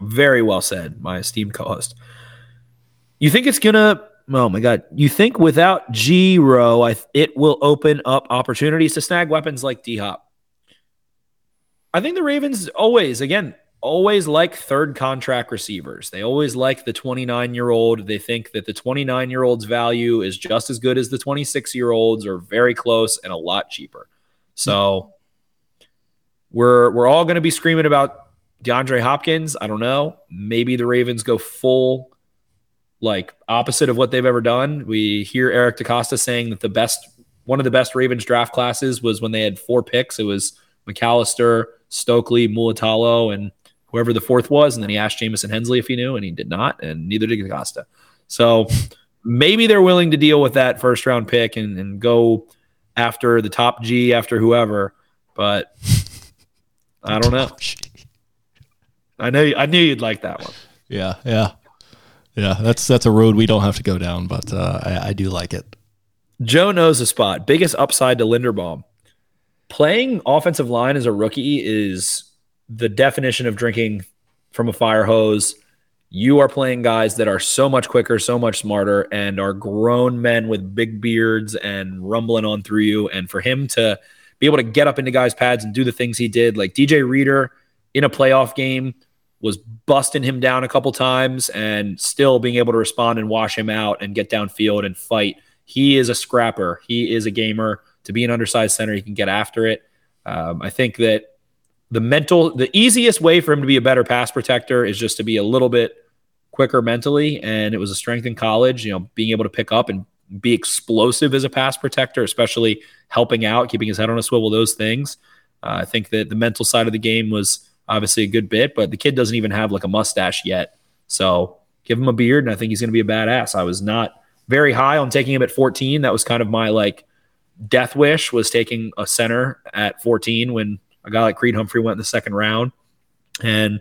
Very well said, my esteemed co-host. You think it's gonna? Oh my god! You think without G Row, I it will open up opportunities to snag weapons like D Hop? I think the Ravens always, again, always like third contract receivers. They always like the 29 year old. They think that the 29 year old's value is just as good as the 26 year olds, or very close and a lot cheaper. So we're we're all going to be screaming about DeAndre Hopkins. I don't know. Maybe the Ravens go full like opposite of what they've ever done. We hear Eric DeCosta saying that the best one of the best Ravens draft classes was when they had four picks. It was McAlister, Stokley, Mulitalo, and whoever the fourth was. And then he asked Jamison Hensley if he knew, and he did not, and neither did Acosta. So maybe they're willing to deal with that first round pick and, and go after the top G, after whoever. But I don't know. I know I knew you'd like that one.
Yeah, yeah, yeah. That's that's a road we don't have to go down, but uh, I, I do like it.
Joe knows the spot. Biggest upside to Linderbaum. Playing offensive line as a rookie is the definition of drinking from a fire hose. You are playing guys that are so much quicker, so much smarter, and are grown men with big beards and rumbling on through you. And for him to be able to get up into guys' pads and do the things he did, like DJ Reader in a playoff game was busting him down a couple times and still being able to respond and wash him out and get downfield and fight. He is a scrapper. He is a gamer. To be an undersized center, he can get after it. Um, I think that the mental, the easiest way for him to be a better pass protector is just to be a little bit quicker mentally. And it was a strength in college, you know, being able to pick up and be explosive as a pass protector, especially helping out, keeping his head on a swivel, those things. Uh, I think that the mental side of the game was obviously a good bit, but the kid doesn't even have like a mustache yet. So give him a beard, and I think he's going to be a badass. I was not very high on taking him at 14. That was kind of my like death wish was taking a center at 14 when a guy like Creed Humphrey went in the second round, and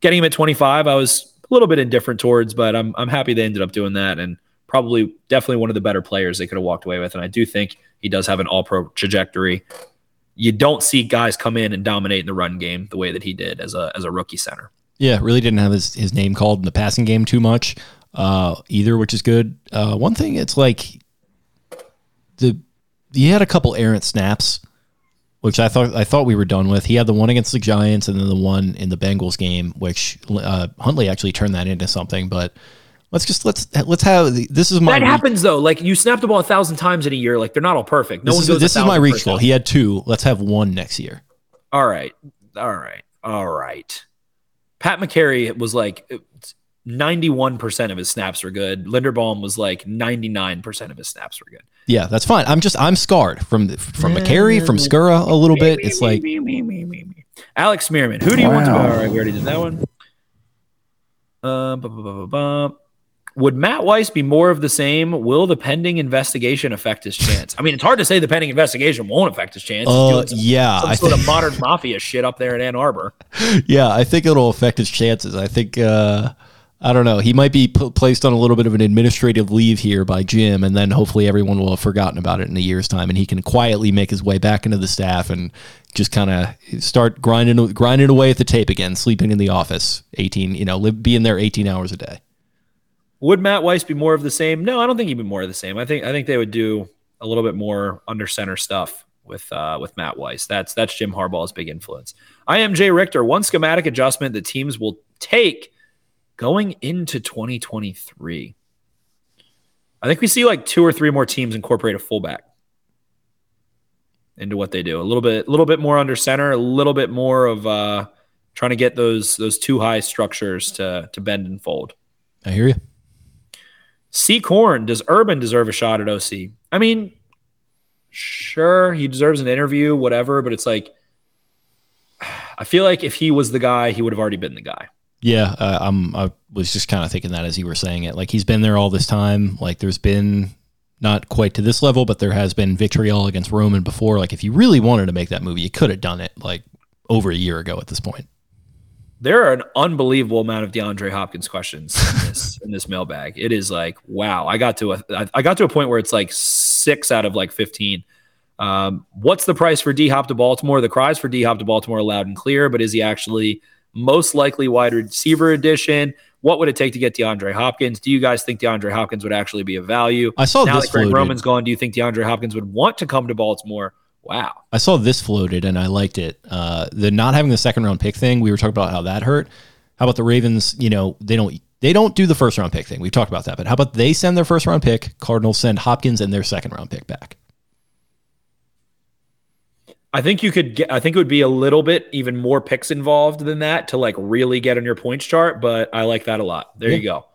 getting him at 25, I was a little bit indifferent towards, but I'm I'm happy they ended up doing that, and probably definitely one of the better players they could have walked away with. And I do think he does have an All Pro trajectory. You don't see guys come in and dominate in the run game the way that he did as a as a rookie center.
Yeah, really didn't have his, his name called in the passing game too much uh, either, which is good. Uh, one thing, it's like the he had a couple errant snaps, which I thought I thought we were done with. He had the one against the Giants and then the one in the Bengals game, which uh, Huntley actually turned that into something. But let's just let's let's have this is my
That happens though. Like you snap the ball a thousand times in a year. Like they're not all perfect. No
this
one
is,
goes.
this is my reach goal. He had two. Let's have one next year.
All right. All right. All right. Pat Mekari was like 91% of his snaps were good. Linderbaum was like 99% of his snaps were good.
Yeah, that's fine. I'm just I'm scarred from from Mekari, from Skura a little bit. It's like
Alex Smearman. Who do you want to? All
Wow.
we already did that one. Uh, bu- bu- bu- bu- bu- Would Matt Weiss be more of the same? Will the pending investigation affect his chance? I mean, it's hard to say the pending investigation won't affect his chance. He's
Uh,
some,
yeah,
some
I
sort of modern mafia shit up there in Ann Arbor. *laughs*
yeah, I think it'll affect his chances. I think uh, I don't know. He might be p- placed on a little bit of an administrative leave here by Jim, and then hopefully everyone will have forgotten about it in a year's time, and he can quietly make his way back into the staff and just kind of start grinding grinding away at the tape again, sleeping in the office, eighteen, you know, live, being there eighteen hours a day.
Would Matt Weiss be more of the same? No, I don't think he'd be more of the same. I think I think they would do a little bit more under center stuff with uh, with Matt Weiss. That's that's Jim Harbaugh's big influence. I am Jay Richter. One schematic adjustment that teams will take going into 2023. I think we see like two or three more teams incorporate a fullback into what they do. A little bit, a little bit more under center, a little bit more of uh, trying to get those those two high structures to to bend and fold.
I hear you.
C. Corn, does Urban deserve a shot at OC? I mean, sure, he deserves an interview, whatever, but it's like, *sighs* I feel like if he was the guy, he would have already been the guy.
Yeah, uh, I'm. I was just kind of thinking that as you were saying it. Like he's been there all this time. Like there's been not quite to this level, but there has been vitriol against Roman before. Like if you really wanted to make that movie, you could have done it like over a year ago at this point.
There are an unbelievable amount of DeAndre Hopkins questions in this, *laughs* in this mailbag. It is like, wow. I got to a, I- got to a point where it's like six out of like 15. Um, what's the price for D Hop to Baltimore? The cries for D Hop to Baltimore are loud and clear, but is he actually most likely wide receiver addition. What would it take to get DeAndre Hopkins? Do you guys think DeAndre Hopkins would actually be a value?
I saw
now
this
that Greg
floated.
Roman's gone, do you think DeAndre Hopkins would want to come to Baltimore? Wow.
I saw this floated and I liked it. Uh, the not having the second round pick thing, we were talking about how that hurt. How about the Ravens? You know, they don't they don't do the first round pick thing. We've talked about that, but how about they send their first round pick? Cardinals send Hopkins and their second round pick back.
I think you could get. I think it would be a little bit even more picks involved than that to like really get on your points chart. But I like that a lot. There you go.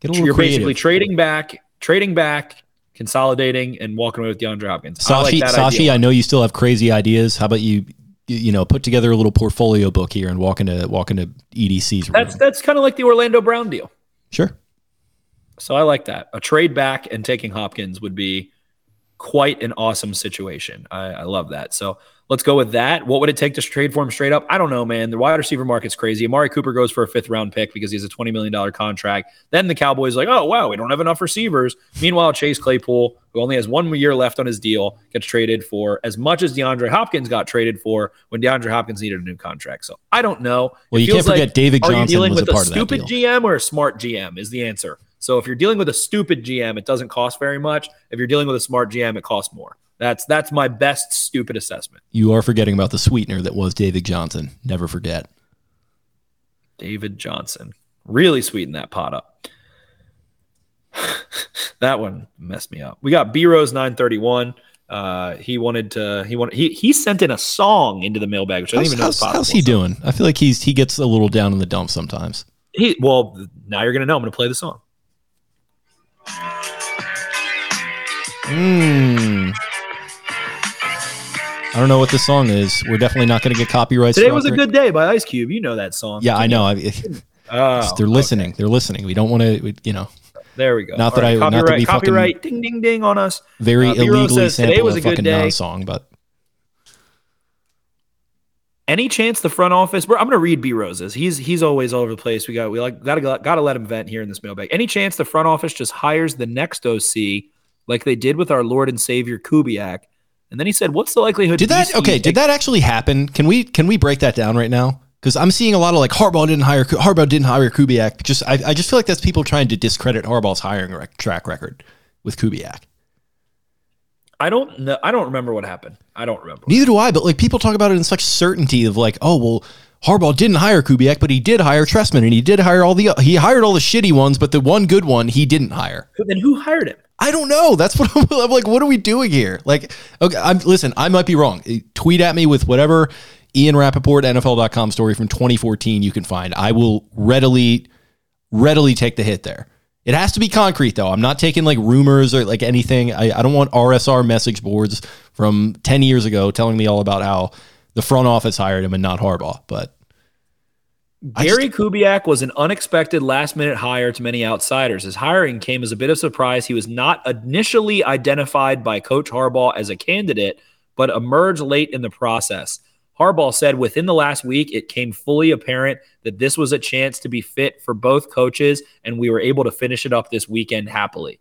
Get a little
You're
creative.
basically trading back, trading back, consolidating, and walking away with DeAndre Hopkins. I like
Sashi, Sashi. I know you still have crazy ideas. How about you, you, you know, put together a little portfolio book here and walk into walk into EDC's room?
That's that's kind of like the Orlando Brown deal.
sure.
So I like that. A trade back and taking Hopkins would be quite an awesome situation. I, I love that. So let's go with that. What would it take to trade for him straight up? I don't know, man. The wide receiver market's crazy. Amari Cooper goes for a fifth round pick because he has a $20 million contract. Then the Cowboys like, oh, wow, we don't have enough receivers. Meanwhile, Chase Claypool, who only has one year left on his deal, gets traded for as much as DeAndre Hopkins got traded for when DeAndre Hopkins needed a new contract. So I don't know.
Well,
It
you can't forget David
are you dealing
was
with
a part of that
stupid. GM or a smart GM is the answer. So if you're dealing with a stupid GM, it doesn't cost very much. If you're dealing with a smart GM, it costs more. That's that's my best stupid assessment.
You are forgetting about the sweetener that was David Johnson. Never forget.
David Johnson really sweetened that pot up. *laughs* that one messed me up. We got B Rose 931. Uh, he wanted to. He wanted. He he sent in a song into the mailbag, which I
How's,
didn't even know was possible.
how's he doing? I feel like he's he gets a little down in the dumps sometimes.
He well, now you're gonna know. I'm gonna play the song.
Mm. I don't know what this song is. We're definitely not going to get copyrights.
Today was a good day by Ice Cube. You know that song.
Yeah, I know. I, *laughs*
Oh,
they're listening. They're listening. We don't want to, you know,
There we go.
Not that
All
I- not to
copyright,
be
copyright, ding ding ding on us.
very
Uh,
illegally
says, "Today
sample
was
a fucking
day."
Nas song, but
Any chance the front office? We're, I'm going to read B Roses. He's he's always all over the place. We got we like got to got to let him vent here in this mailbag. Any chance the front office just hires the next OC like they did with our Lord and Savior Kubiak? And then he said, "What's the likelihood?"
did that okay? Did that actually happen? Can we can we break that down right now? Because I'm seeing a lot of like Harbaugh didn't hire Harbaugh didn't hire Kubiak. Just I, I just feel like that's people trying to discredit Harbaugh's hiring rec- track record with Kubiak.
I don't know. I don't remember what happened. I don't remember.
Neither do I, but like people talk about it in such certainty of like, oh well, Harbaugh didn't hire Kubiak, but he did hire Tressman, and he did hire all the he hired all the shitty ones, but the one good one he didn't hire.
Then who hired him?
I don't know. That's what *laughs* I'm, I'm like. What are we doing here? Like, okay, I'm listen. I might be wrong. Eh, tweet at me with whatever Ian Rapoport NFL.com story from 2014 you can find. I will readily, readily take the hit there. It has to be concrete though. I'm not taking like rumors or like anything. I, I don't want RSR message boards from 10 years ago telling me all about how the front office hired him and not Harbaugh. But
Gary Kubiak was an unexpected last minute hire to many outsiders. His hiring came as a bit of surprise. He was not initially identified by Coach Harbaugh as a candidate, but emerged late in the process. Harbaugh said within the last week, it came fully apparent that this was a chance to be fit for both coaches, and we were able to finish it up this weekend happily.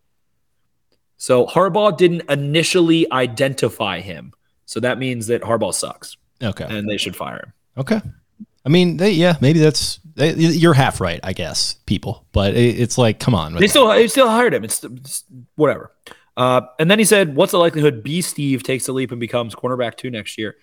So Harbaugh didn't initially identify him. So that means that Harbaugh sucks
okay,
and they should fire him.
okay. I mean, they, yeah, maybe that's they, you're half right, I guess, people. But it, it's like, come on,
They
that.
still they still hired him. It's, it's whatever. Uh, and then he said, "What's the likelihood B Steve takes the leap and becomes cornerback two next year?"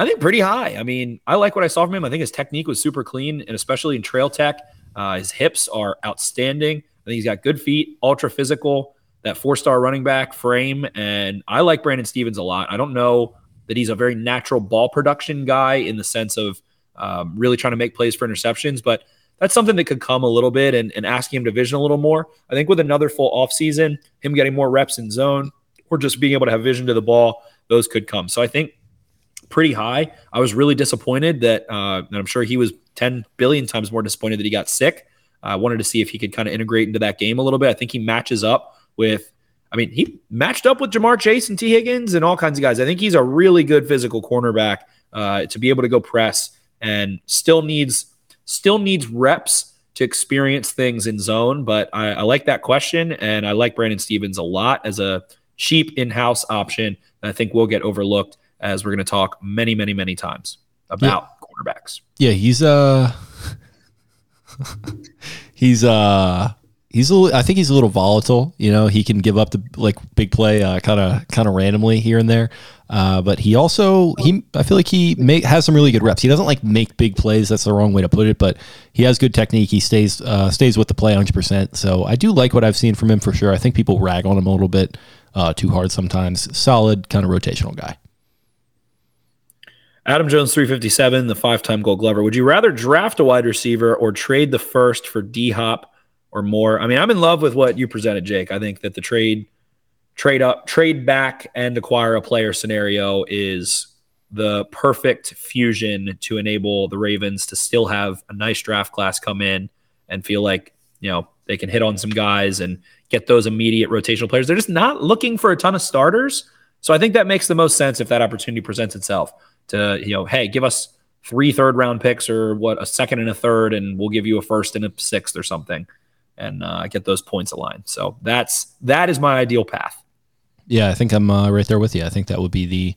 I think pretty high. I mean, I like what I saw from him. I think his technique was super clean, and especially in trail tech, uh, his hips are outstanding. I think he's got good feet, ultra physical, that four star running back frame, and I like Brandon Stephens a lot. I don't know that he's a very natural ball production guy in the sense of um, really trying to make plays for interceptions, but that's something that could come a little bit and, and asking him to vision a little more. I think with another full offseason, him getting more reps in zone or just being able to have vision to the ball, those could come. So I think pretty high. I was really disappointed that, uh, and I'm sure he was 10 billion times more disappointed that he got sick. I wanted to see if he could kind of integrate into that game a little bit. I think he matches up with, I mean, he matched up with Ja'Marr Chase and Tee Higgins and all kinds of guys. I think he's a really good physical cornerback uh, to be able to go press and still needs still needs reps to experience things in zone. But I, I like that question, and I like Brandon Stephens a lot as a cheap in-house option. I think will get overlooked as we're going to talk many, many, many times about quarterbacks.
Yeah, he's uh *laughs* he's uh he's a li- I think he's a little volatile, you know, he can give up the like big play uh kind of kind of randomly here and there. Uh but he also he I feel like he make, has some really good reps. He doesn't like make big plays, that's the wrong way to put it, but he has good technique. He stays uh stays with the play 100%. So I do like what I've seen from him for sure. I think people rag on him a little bit uh too hard sometimes. Solid kind of rotational guy.
Adam Jones, 357, the five time gold glover. Would you rather draft a wide receiver or trade the first for D Hop or more? I mean, I'm in love with what you presented, Jake. I think that the trade, trade up, trade back, and acquire a player scenario is the perfect fusion to enable the Ravens to still have a nice draft class come in and feel like, you know, they can hit on some guys and get those immediate rotational players. They're just not looking for a ton of starters. So I think that makes the most sense if that opportunity presents itself to, you know, hey, give us three third round picks or what, a second and a third, and we'll give you a first and a sixth or something and uh, get those points aligned. So that's, that is my ideal path.
Yeah, I think I'm uh, right there with you. I think that would be the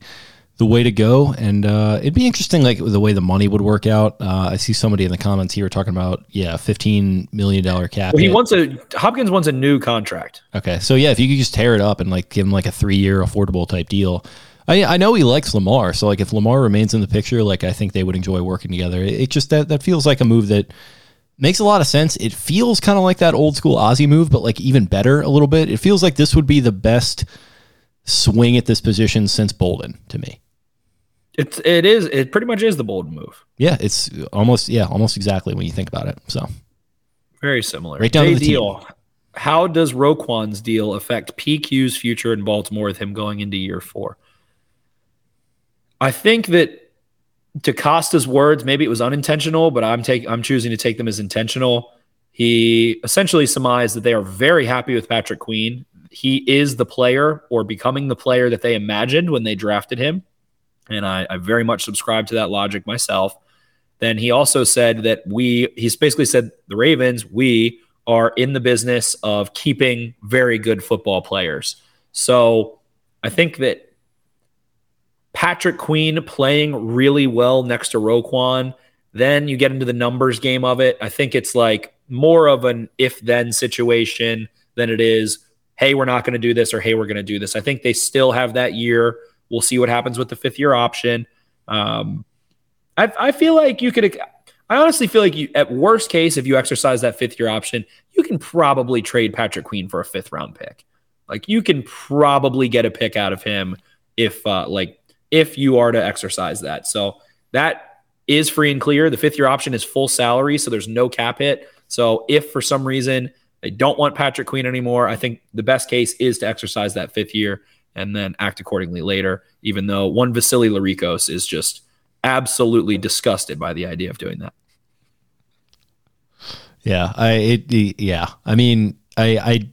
the way to go, and uh, it'd be interesting, like the way the money would work out. Uh, I see somebody in the comments here talking about yeah, fifteen million dollar cap.
Well, he wants a, Hopkins wants a new contract.
Okay, so yeah, if you could just tear it up and like give him like a three year affordable type deal. I I know he likes Lamar, so like if Lamar remains in the picture, like I think they would enjoy working together. It, it just that that feels like a move that makes a lot of sense. It feels kind of like that old school Ozzie move, but like even better a little bit. It feels like this would be the best swing at this position since Boldin to me.
It's, it is, it pretty much is the bold move.
Yeah, it's almost yeah, almost exactly when you think about it. So
Very similar.
Right down to
Jay
the team.
deal. How does Roquan's deal affect PQ's future in Baltimore with him going into year four? I think that DeCosta's words, maybe it was unintentional, but I'm take I'm choosing to take them as intentional. He essentially surmised that they are very happy with Patrick Queen. He is the player or becoming the player that they imagined when they drafted him. And I, I very much subscribe to that logic myself. Then he also said that we, he's basically said the Ravens, we are in the business of keeping very good football players. So I think that Patrick Queen playing really well next to Roquan, then you get into the numbers game of it. I think it's like more of an if then situation than it is, hey, we're not going to do this or hey, we're going to do this. I think they still have that year. We'll see what happens with the fifth year option. Um, I, I feel like you could. I honestly feel like you, at worst case, if you exercise that fifth year option, you can probably trade Patrick Queen for a fifth round pick. Like you can probably get a pick out of him if, uh, like, if you are to exercise that. So that is free and clear. The fifth year option is full salary, so there's no cap hit. So if for some reason they don't want Patrick Queen anymore, I think the best case is to exercise that fifth year and then act accordingly later. Even though one Vasily Larikos is just absolutely disgusted by the idea of doing that.
Yeah, I it, yeah. I mean, I I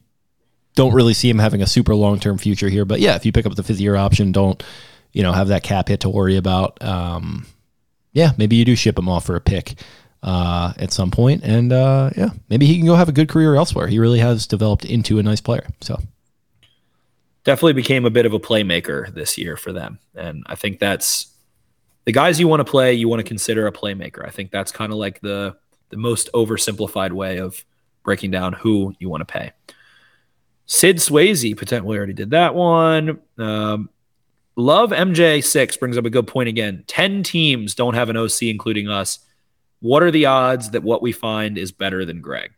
don't really see him having a super long term future here, but yeah, if you pick up the fifth year option, don't you know have that cap hit to worry about. Um, yeah, maybe you do ship him off for a pick uh, at some point, and uh, yeah, maybe he can go have a good career elsewhere. He really has developed into a nice player. So
definitely became a bit of a playmaker this year for them, and I think that's the guys you want to play. You want to consider a playmaker. I think that's kind of like the the most oversimplified way of breaking down who you want to pay. Sid Swayze potentially already did that one. Um, Love MJ6 brings up a good point again. 10 teams don't have an OC, including us. What are the odds that what we find is better than Greg?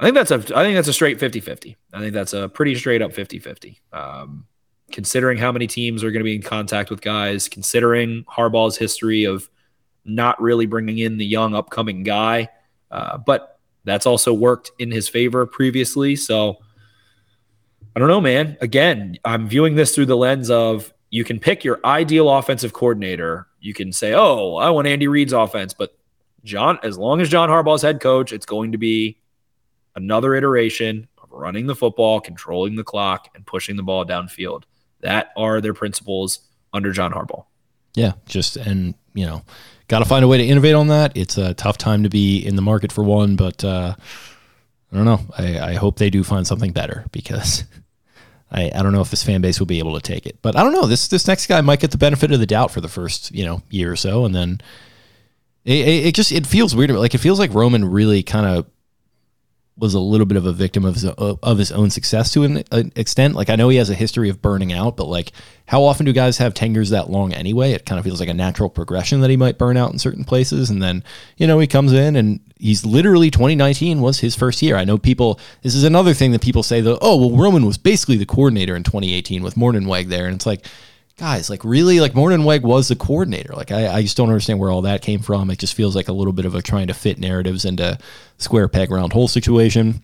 I think that's a I think that's a straight 50-50. I think that's a pretty straight up 50-50. Um, considering how many teams are going to be in contact with guys, considering Harbaugh's history of not really bringing in the young upcoming guy. Uh, but that's also worked in his favor previously. So I don't know, man. Again, I'm viewing this through the lens of you can pick your ideal offensive coordinator. You can say, oh, I want Andy Reid's offense. But John, as long as John Harbaugh's head coach, it's going to be another iteration of running the football, controlling the clock, and pushing the ball downfield. That are their principles under John Harbaugh.
Yeah, just and you know, got to find a way to innovate on that. It's a tough time to be in the market for one, but uh, I don't know. I, I hope they do find something better because *laughs* I, I don't know if this fan base will be able to take it. But I don't know. This this next guy might get the benefit of the doubt for the first you know year or so, and then it, it, it just it feels weird. Like it feels like Roman really kind of was a little bit of a victim of his, of his own success to an, extent. Like I know he has a history of burning out, but like how often do guys have tenures that long anyway? It kind of feels like a natural progression that he might burn out in certain places, and then you know he comes in and he's literally 2019 was his first year. I know people. This is another thing that people say that oh well Roman was basically the coordinator in 2018 with Mornhinweg there, and it's like guys, like really, like Mornhinweg was the coordinator. Like I, I just don't understand where all that came from. It just feels like a little bit of a trying to fit narratives into square peg round hole situation.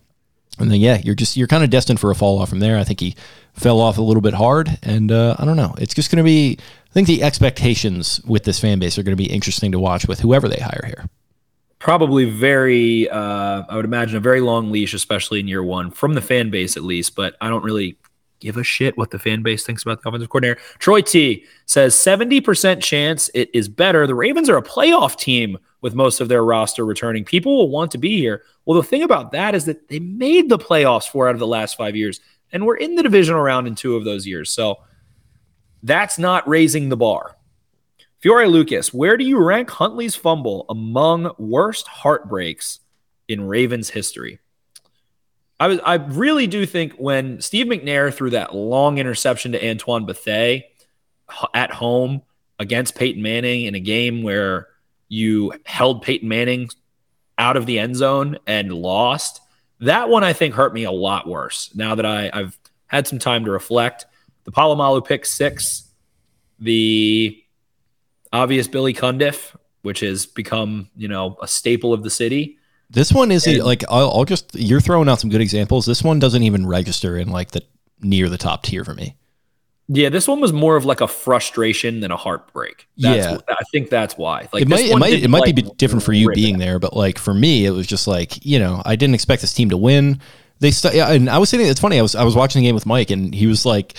And then yeah, you're just you're kind of destined for a fall off from there. I think he fell off a little bit hard, and uh, I don't know. It's just going to be. I think the expectations with this fan base are going to be interesting to watch with whoever they hire here.
Probably very, uh, I would imagine a very long leash, especially in year one, from the fan base at least. But I don't really give a shit what the fan base thinks about the offensive coordinator. Troy T says 70% chance it is better. The Ravens are a playoff team with most of their roster returning. People will want to be here. Well, the thing about that is that they made the playoffs four out of the last five years, and we're in the divisional round in two of those years. So that's not raising the bar. Fiore Lucas, where do you rank Huntley's fumble among worst heartbreaks in Ravens history? I was I really do think when Steve McNair threw that long interception to Antoine Bethea at home against Peyton Manning in a game where you held Peyton Manning out of the end zone and lost, that one I think hurt me a lot worse. Now that I, I've had some time to reflect, the Polamalu pick six, the obvious Billy Cundiff, which has become you know a staple of the city
this one isn't and, like I'll, I'll, just you're throwing out some good examples. This one doesn't even register in like the near the top tier for me.
Yeah, this one was more of like a frustration than a heartbreak. That's
Yeah.
what- I think that's why. Like
it might it might it might
like,
be different for you being there, but like for me, it was just like you know I didn't expect this team to win. They st- yeah, and I was sitting. It's funny. I was I was watching the game with Mike, and he was like,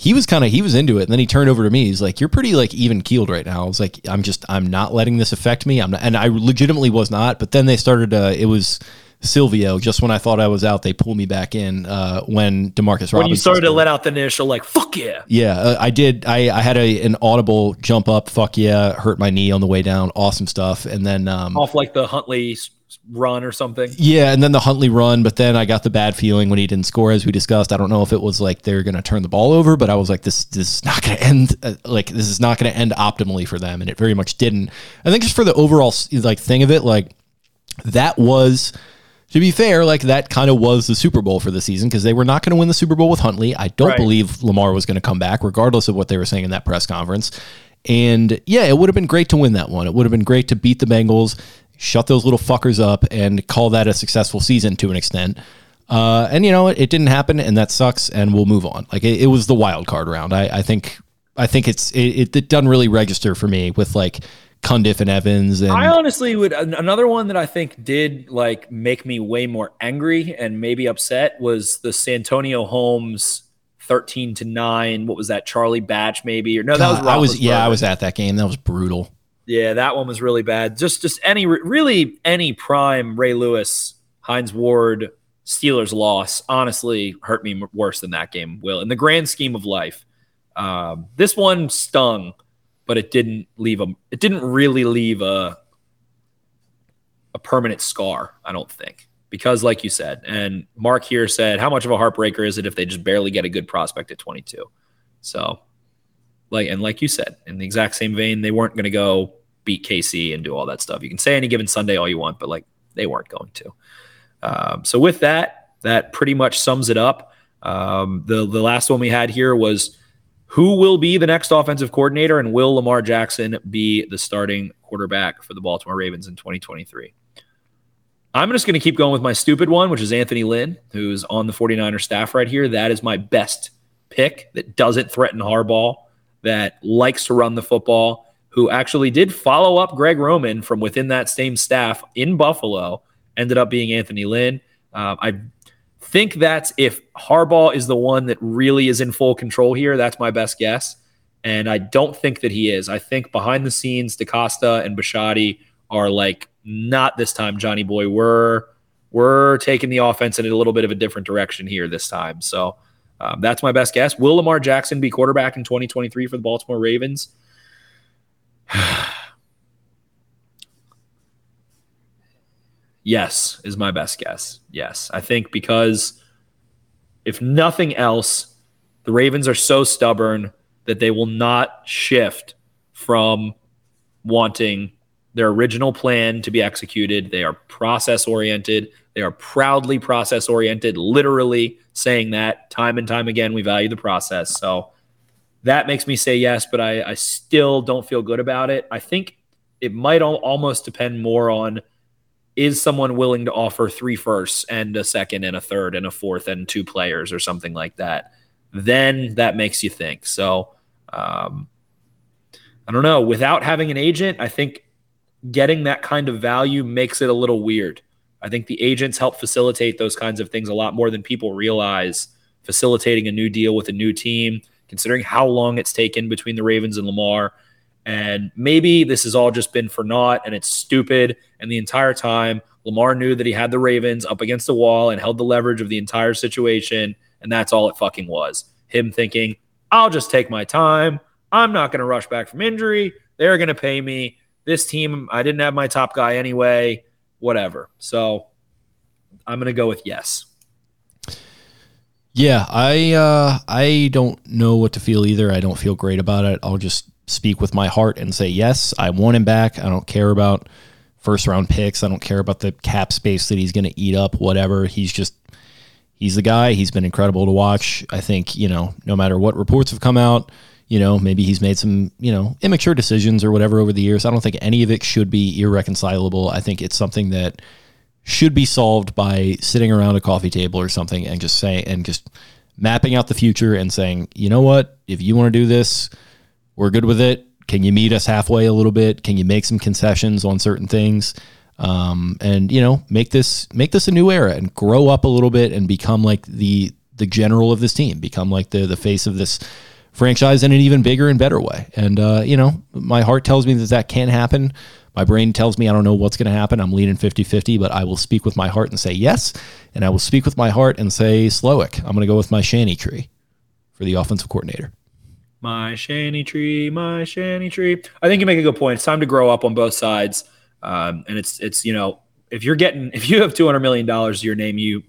he was kind of he was into it, and then he turned over to me. He's like, "You're pretty like even keeled right now." I was like, "I'm just I'm not letting this affect me." I'm not, and I legitimately was not. But then they started. Uh, it was. Silvio, just when I thought I was out, they pulled me back in uh, when Demarcus Robinson
When you started to let out the initial like "fuck yeah,"
Yeah, uh, I did. I, I had a an audible jump up. Fuck yeah! Hurt my knee on the way down. Awesome stuff. And then um,
off like the Huntley run or something.
yeah, and then the Huntley run. But then I got the bad feeling when he didn't score, as we discussed. I don't know if it was like they're going to turn the ball over, but I was like, this this is not going to end. Uh, like this is not going to end optimally for them, and it very much didn't. I think just for the overall like thing of it, like that was. To be fair, like that kind of was the Super Bowl for the season because they were not going to win the Super Bowl with Huntley. I don't
Right.
believe Lamar was going to come back, regardless of what they were saying in that press conference. And yeah, it would have been great to win that one. It would have been great to beat the Bengals, shut those little fuckers up, and call that a successful season to an extent. Uh, and you know, it, it didn't happen, and that sucks. And we'll move on. Like it, it was the wild card round. I, I think, I think it's it, it, it doesn't really register for me with like Cundiff and Evans and
I honestly would another one that I think did like make me way more angry and maybe upset was the Santonio Holmes thirteen to nine. What was that? Charlie Batch maybe or no? That was
God, I was yeah, I was at that game. That was brutal.
Yeah, that one was really bad. Just just any really any prime Ray Lewis, Hines Ward, Steelers loss honestly hurt me worse than that game will in the grand scheme of life. Um, this one stung, but it didn't leave a it didn't really leave a a permanent scar, I don't think. Because like you said, and Mark here said, how much of a heartbreaker is it if they just barely get a good prospect at 22? So like and like you said, in the exact same vein, they weren't going to go beat KC and do all that stuff. You can say any given Sunday all you want, but like they weren't going to. Um, so with that, that pretty much sums it up. Um, the the last one we had here was who will be the next offensive coordinator and will Lamar Jackson be the starting quarterback for the Baltimore Ravens in 2023? I'm just going to keep going with my stupid one, which is Anthony Lynn, who's on the 49er staff right here. That is my best pick that doesn't threaten Harbaugh, that likes to run the football, who actually did follow up Greg Roman from within that same staff in Buffalo, ended up being Anthony Lynn. Uh, I think that's if Harbaugh is the one that really is in full control here, that's my best guess. And I don't think that he is. I think behind the scenes, DeCosta and Bisciotti are like, not this time, Johnny Boy. We're we're taking the offense in a little bit of a different direction here this time. So um, that's my best guess. Will Lamar Jackson be quarterback in 2023 for the Baltimore Ravens? *sighs* yes, is my best guess. Yes. I think because if nothing else, the Ravens are so stubborn that they will not shift from wanting their original plan to be executed. They are process oriented. They are proudly process oriented, literally saying that time and time again. We value the process. So that makes me say yes, but I, I still don't feel good about it. I think it might al- almost depend more on is someone willing to offer three firsts and a second and a third and a fourth and two players or something like that. Then that makes you think. So, um, I don't know. Without having an agent, I think getting that kind of value makes it a little weird. I think the agents help facilitate those kinds of things a lot more than people realize. Facilitating a new deal with a new team, considering how long it's taken between the Ravens and Lamar. And maybe this has all just been for naught and it's stupid. And the entire time, Lamar knew that he had the Ravens up against the wall and held the leverage of the entire situation. And that's all it fucking was. Him thinking, I'll just take my time. I'm not going to rush back from injury. They're going to pay me. This team, I didn't have my top guy anyway, whatever. So I'm going to go with yes.
Yeah, I uh, I don't know what to feel either. I don't feel great about it. I'll just speak with my heart and say yes. I want him back. I don't care about first round picks. I don't care about the cap space that he's going to eat up. Whatever. He's just he's the guy. He's been incredible to watch. I think you know no matter what reports have come out. You know, maybe he's made some, you know, immature decisions or whatever over the years. I don't think any of it should be irreconcilable. I think it's something that should be solved by sitting around a coffee table or something and just say and just mapping out the future and saying, you know what, if you want to do this, we're good with it. Can you meet us halfway a little bit? Can you make some concessions on certain things? Um, and you know, make this make this a new era and grow up a little bit and become like the the general of this team, become like the the face of this franchise in an even bigger and better way. And uh, you know, my heart tells me that that can happen. My brain tells me I don't know what's going to happen. I'm leaning 50-50, but I will speak with my heart and say yes, and I will speak with my heart and say Slowik. I'm going to go with my Shanny tree for the offensive coordinator.
My Shanny tree, my Shanny tree. I think you make a good point. It's time to grow up on both sides. Um, and it's it's you know if you're getting if you have two hundred million dollars to your name, you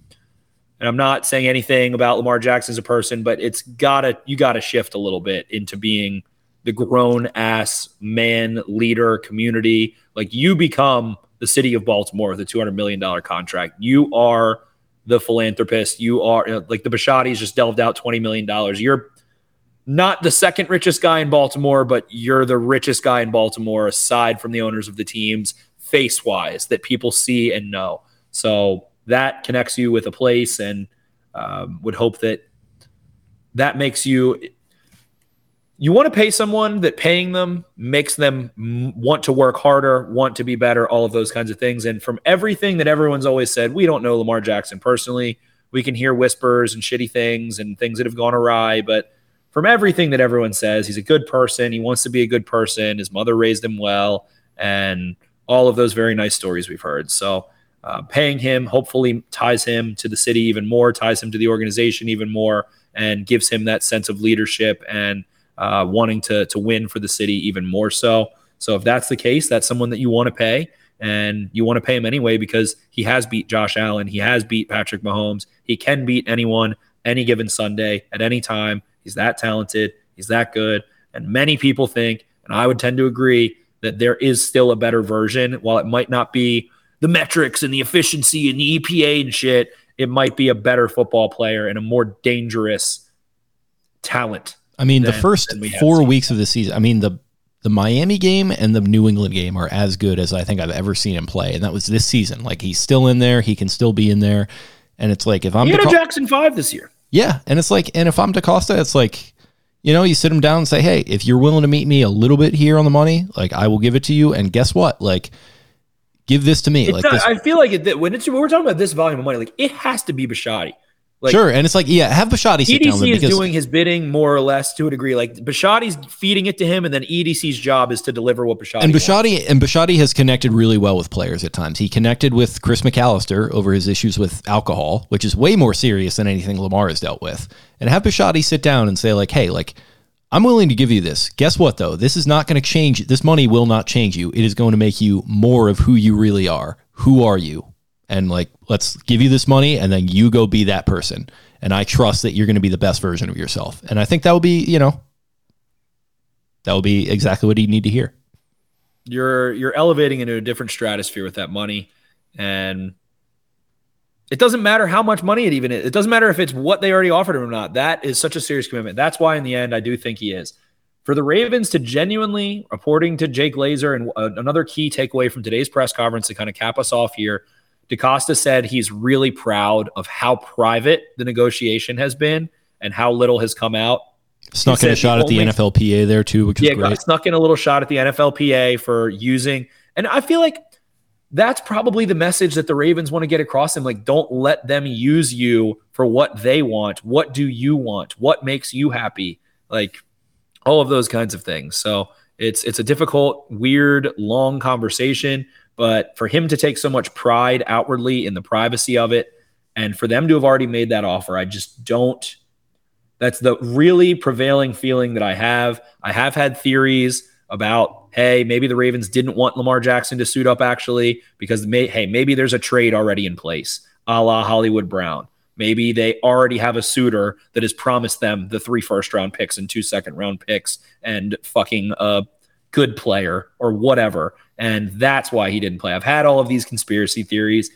and I'm not saying anything about Lamar Jackson as a person, but it's gotta you gotta shift a little bit into being the grown ass man leader community. Like you become the city of Baltimore with a two hundred million dollar contract. You are the philanthropist. You are like the Bisciottis just delved out twenty million dollars. You're not the second richest guy in Baltimore, but you're the richest guy in Baltimore aside from the owners of the teams, face wise, that people see and know. So that connects you with a place and um, would hope that that makes you. You want to pay someone that paying them makes them want to work harder, want to be better, all of those kinds of things. And from everything that everyone's always said, we don't know Lamar Jackson personally. We can hear whispers and shitty things and things that have gone awry, but from everything that everyone says, he's a good person. He wants to be a good person. His mother raised him well, and all of those very nice stories we've heard. So, uh, paying him hopefully ties him to the city even more, ties him to the organization even more, and gives him that sense of leadership and uh, wanting to to win for the city even more so. So, if that's the case, that's someone that you want to pay. And you want to pay him anyway because he has beat Josh Allen. He has beat Patrick Mahomes. He can beat anyone any given Sunday at any time. He's that talented. He's that good. And many people think, and I would tend to agree, that there is still a better version. While it might not be the metrics and the efficiency and the EPA and shit, it might be a better football player and a more dangerous talent.
I mean, the first
we
four weeks of the season, I mean, the the Miami game and the New England game are as good as I think I've ever seen him play. And that was this season. Like he's still in there, he can still be in there. And it's like if I'm
He had a
DeCo-
Jackson 5 this year.
Yeah, and it's like, and if I'm DeCosta, it's like, you know, you sit him down and say, hey, if you're willing to meet me a little bit here on the money, like I will give it to you. And guess what? Like, give this to me.
It's
like
not,
this.
I feel like it, when, it's, when we're talking about this volume of money, like it has to be Bisciotti. Like,
sure, and it's like, yeah, have Bisciotti sit down
EDC
him
is
because
doing his bidding more or less to a degree. Like Bisciotti's feeding it to him, and then EDC's job is to deliver what Bisciotti
and
wants.
And Bisciotti has connected really well with players at times. He connected with Chris McAlister over his issues with alcohol, which is way more serious than anything Lamar has dealt with. And have Bisciotti sit down and say, like, hey, like, I'm willing to give you this. Guess what though? This is not going to change. This money will not change you. It is going to make you more of who you really are. Who are you? And like, let's give you this money, and then you go be that person. And I trust that you're going to be the best version of yourself. And I think that will be, you know, that will be exactly what you need to hear.
you're you're elevating into a different stratosphere with that money and it doesn't matter how much money it even is it doesn't matter if it's what they already offered him or not that is such a serious commitment that's why in the end i do think he is for the ravens to genuinely according to jake laser and another key takeaway from today's press conference to kind of cap us off here DeCosta said he's really proud of how private the negotiation has been and how little has come out
Snuck in a shot at the NFLPA there too, which
yeah, got
great.
snuck in a little shot at the NFLPA for using, and I feel like that's probably the message that the Ravens want to get across them. Like, don't let them use you for what they want. What do you want? What makes you happy? Like all of those kinds of things. So it's it's a difficult, weird, long conversation. But for him to take so much pride outwardly in the privacy of it, and for them to have already made that offer, I just don't. That's the really prevailing feeling that I have. I have had theories about, hey, maybe the Ravens didn't want Lamar Jackson to suit up actually because, may, hey, maybe there's a trade already in place, a la Hollywood Brown. Maybe they already have a suitor that has promised them the three first round picks and two second round picks and fucking a good player or whatever. And that's why he didn't play. I've had all of these conspiracy theories.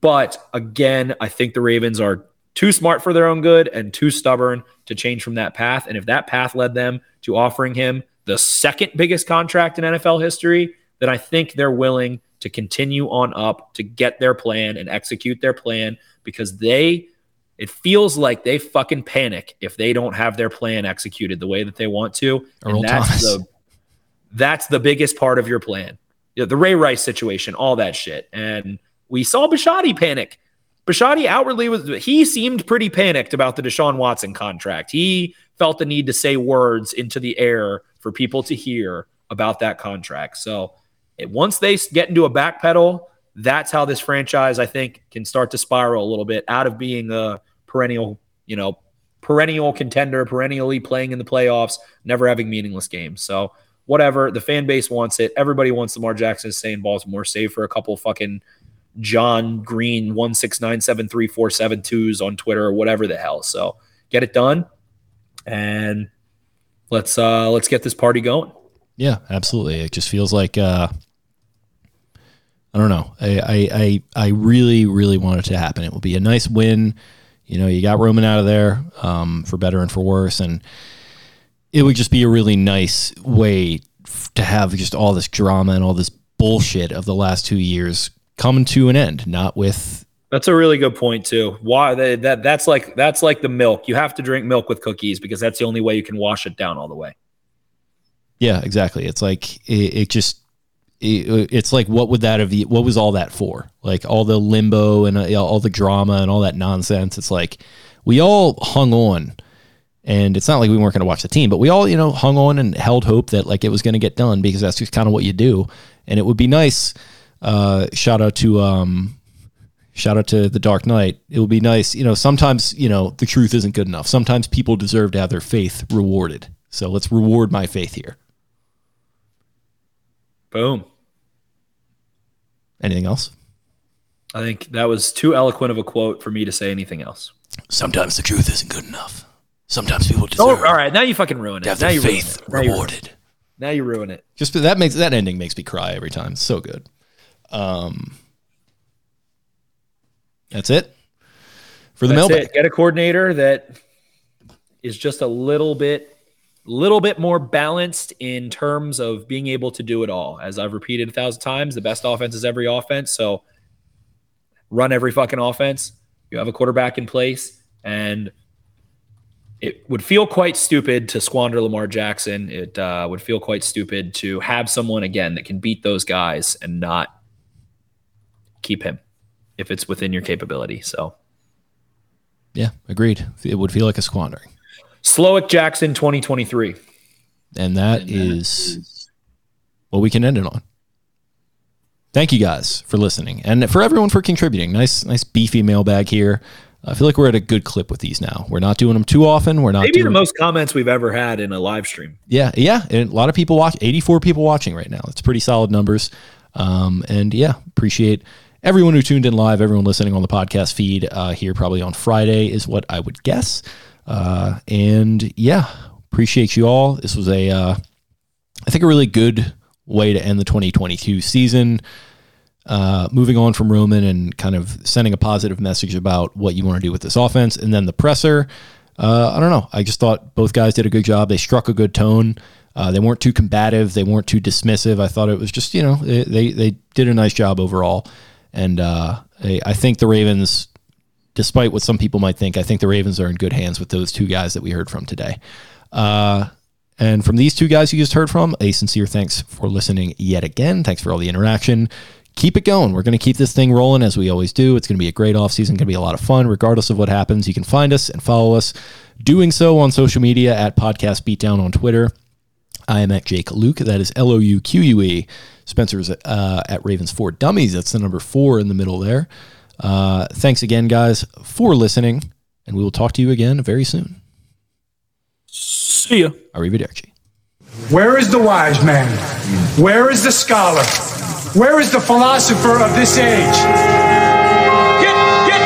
But again, I think the Ravens are too smart for their own good and too stubborn to change from that path. And if that path led them to offering him the second biggest contract in NFL history, then I think they're willing to continue on up to get their plan and execute their plan because they It feels like they fucking panic if they don't have their plan executed the way that they want to.
Earl
and that's
Thomas.
the that's the biggest part of your plan. You know, the Ray Rice situation, all that shit. And we saw Bisciotti panic. Bisciotti outwardly was he seemed pretty panicked about the Deshaun Watson contract. He felt the need to say words into the air for people to hear about that contract. So it, once they get into a back pedal, that's how this franchise, I think, can start to spiral a little bit out of being a perennial, you know, perennial contender, perennially playing in the playoffs, never having meaningless games. So whatever, the fan base wants it. Everybody wants Lamar Jackson to stay in Baltimore, save for a couple fucking John Green one six nine seven three four seven twos on Twitter or whatever the hell. So get it done, and let's uh let's get this party going.
Yeah, absolutely. It just feels like uh, I don't know. I, I I I really really want it to happen. It will be a nice win. You know, you got Roman out of there um, for better and for worse, and it would just be a really nice way f- to have just all this drama and all this bullshit of the last two years coming to an end. Not with
That's a really good point too. Why they, that that's like that's like the milk. You have to drink milk with cookies because that's the only way you can wash it down all the way.
Yeah, exactly. It's like it, it just it, it's like what would that have what was all that for? Like all the limbo and uh, all the drama and all that nonsense. It's like we all hung on and it's not like we weren't going to watch the team, but we all, you know, hung on and held hope that like it was going to get done because that's just kind of what you do. And it would be nice uh shout out to um shout out to the Dark Knight. It would be nice, you know, sometimes, you know, the truth isn't good enough. Sometimes people deserve to have their faith rewarded. So let's reward my faith here.
Boom.
Anything else?
I think that was too eloquent of a quote for me to say anything else.
Sometimes the truth isn't good enough. Sometimes people
Oh, all right. Now you fucking ruin it.
to have
now
their
you ruin
faith
it. Now you ruin it.
rewarded.
Now you ruin it.
Just that makes that ending makes me cry every time. It's so good. Um, that's it for the
That's
mailbag.
it. Get a coordinator that is just a little bit, little bit more balanced in terms of being able to do it all. As I've repeated a thousand times, the best offense is every offense. So run every fucking offense. You have a quarterback in place, and it would feel quite stupid to squander Lamar Jackson. It uh, would feel quite stupid to have someone again that can beat those guys and not keep him if it's within your capability. So.
Yeah, agreed. It would feel like a squandering,
Slowik Jackson 2023.
and that is what we can end it on. Thank you guys for listening, and for everyone for contributing. Nice, nice beefy mailbag here. I feel like we're at a good clip with these now. We're not doing them too often. We're not
Maybe the most comments we've ever had in a live stream.
Yeah, yeah, and a lot of people watch. Eighty-four people watching right now. It's pretty solid numbers. Um, and yeah, appreciate everyone who tuned in live. Everyone listening on the podcast feed uh, here, probably on Friday, is what I would guess. Uh, and yeah, appreciate you all. This was a, uh, I think, a really good way to end the 2022 season. Uh, moving on from Roman and kind of sending a positive message about what you want to do with this offense, and then the presser. Uh, I don't know. I just thought both guys did a good job. They struck a good tone. Uh, they weren't too combative. They weren't too dismissive. I thought it was just you know they they, they did a nice job overall, and uh, I, I think the Ravens, despite what some people might think, I think the Ravens are in good hands with those two guys that we heard from today. Uh, and from these two guys you just heard from, a sincere thanks for listening yet again. Thanks for all the interaction. Keep it going. We're going to keep this thing rolling as we always do. It's going to be a great offseason, going to be a lot of fun, regardless of what happens. You can find us and follow us doing so on social media at Podcast Beatdown on Twitter. I am at Jake Louque. That is L O U Q U E. Spencer's uh, at Ravens Four Dummies. That's the number four in the middle there. Uh, thanks again, guys, for listening, and we will talk to you again very soon.
See ya.
Arrivederci.
Where is the wise man? Where is the scholar? Where is the philosopher of this age?
Get, get,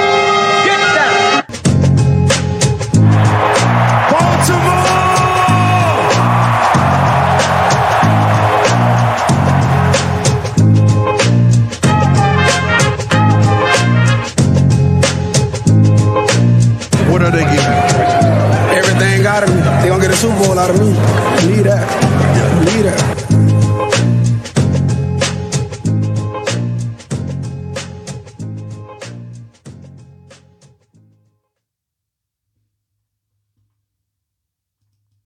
get down.
What are they giving you?
Everything out of me. They gonna get a Super Bowl out of me.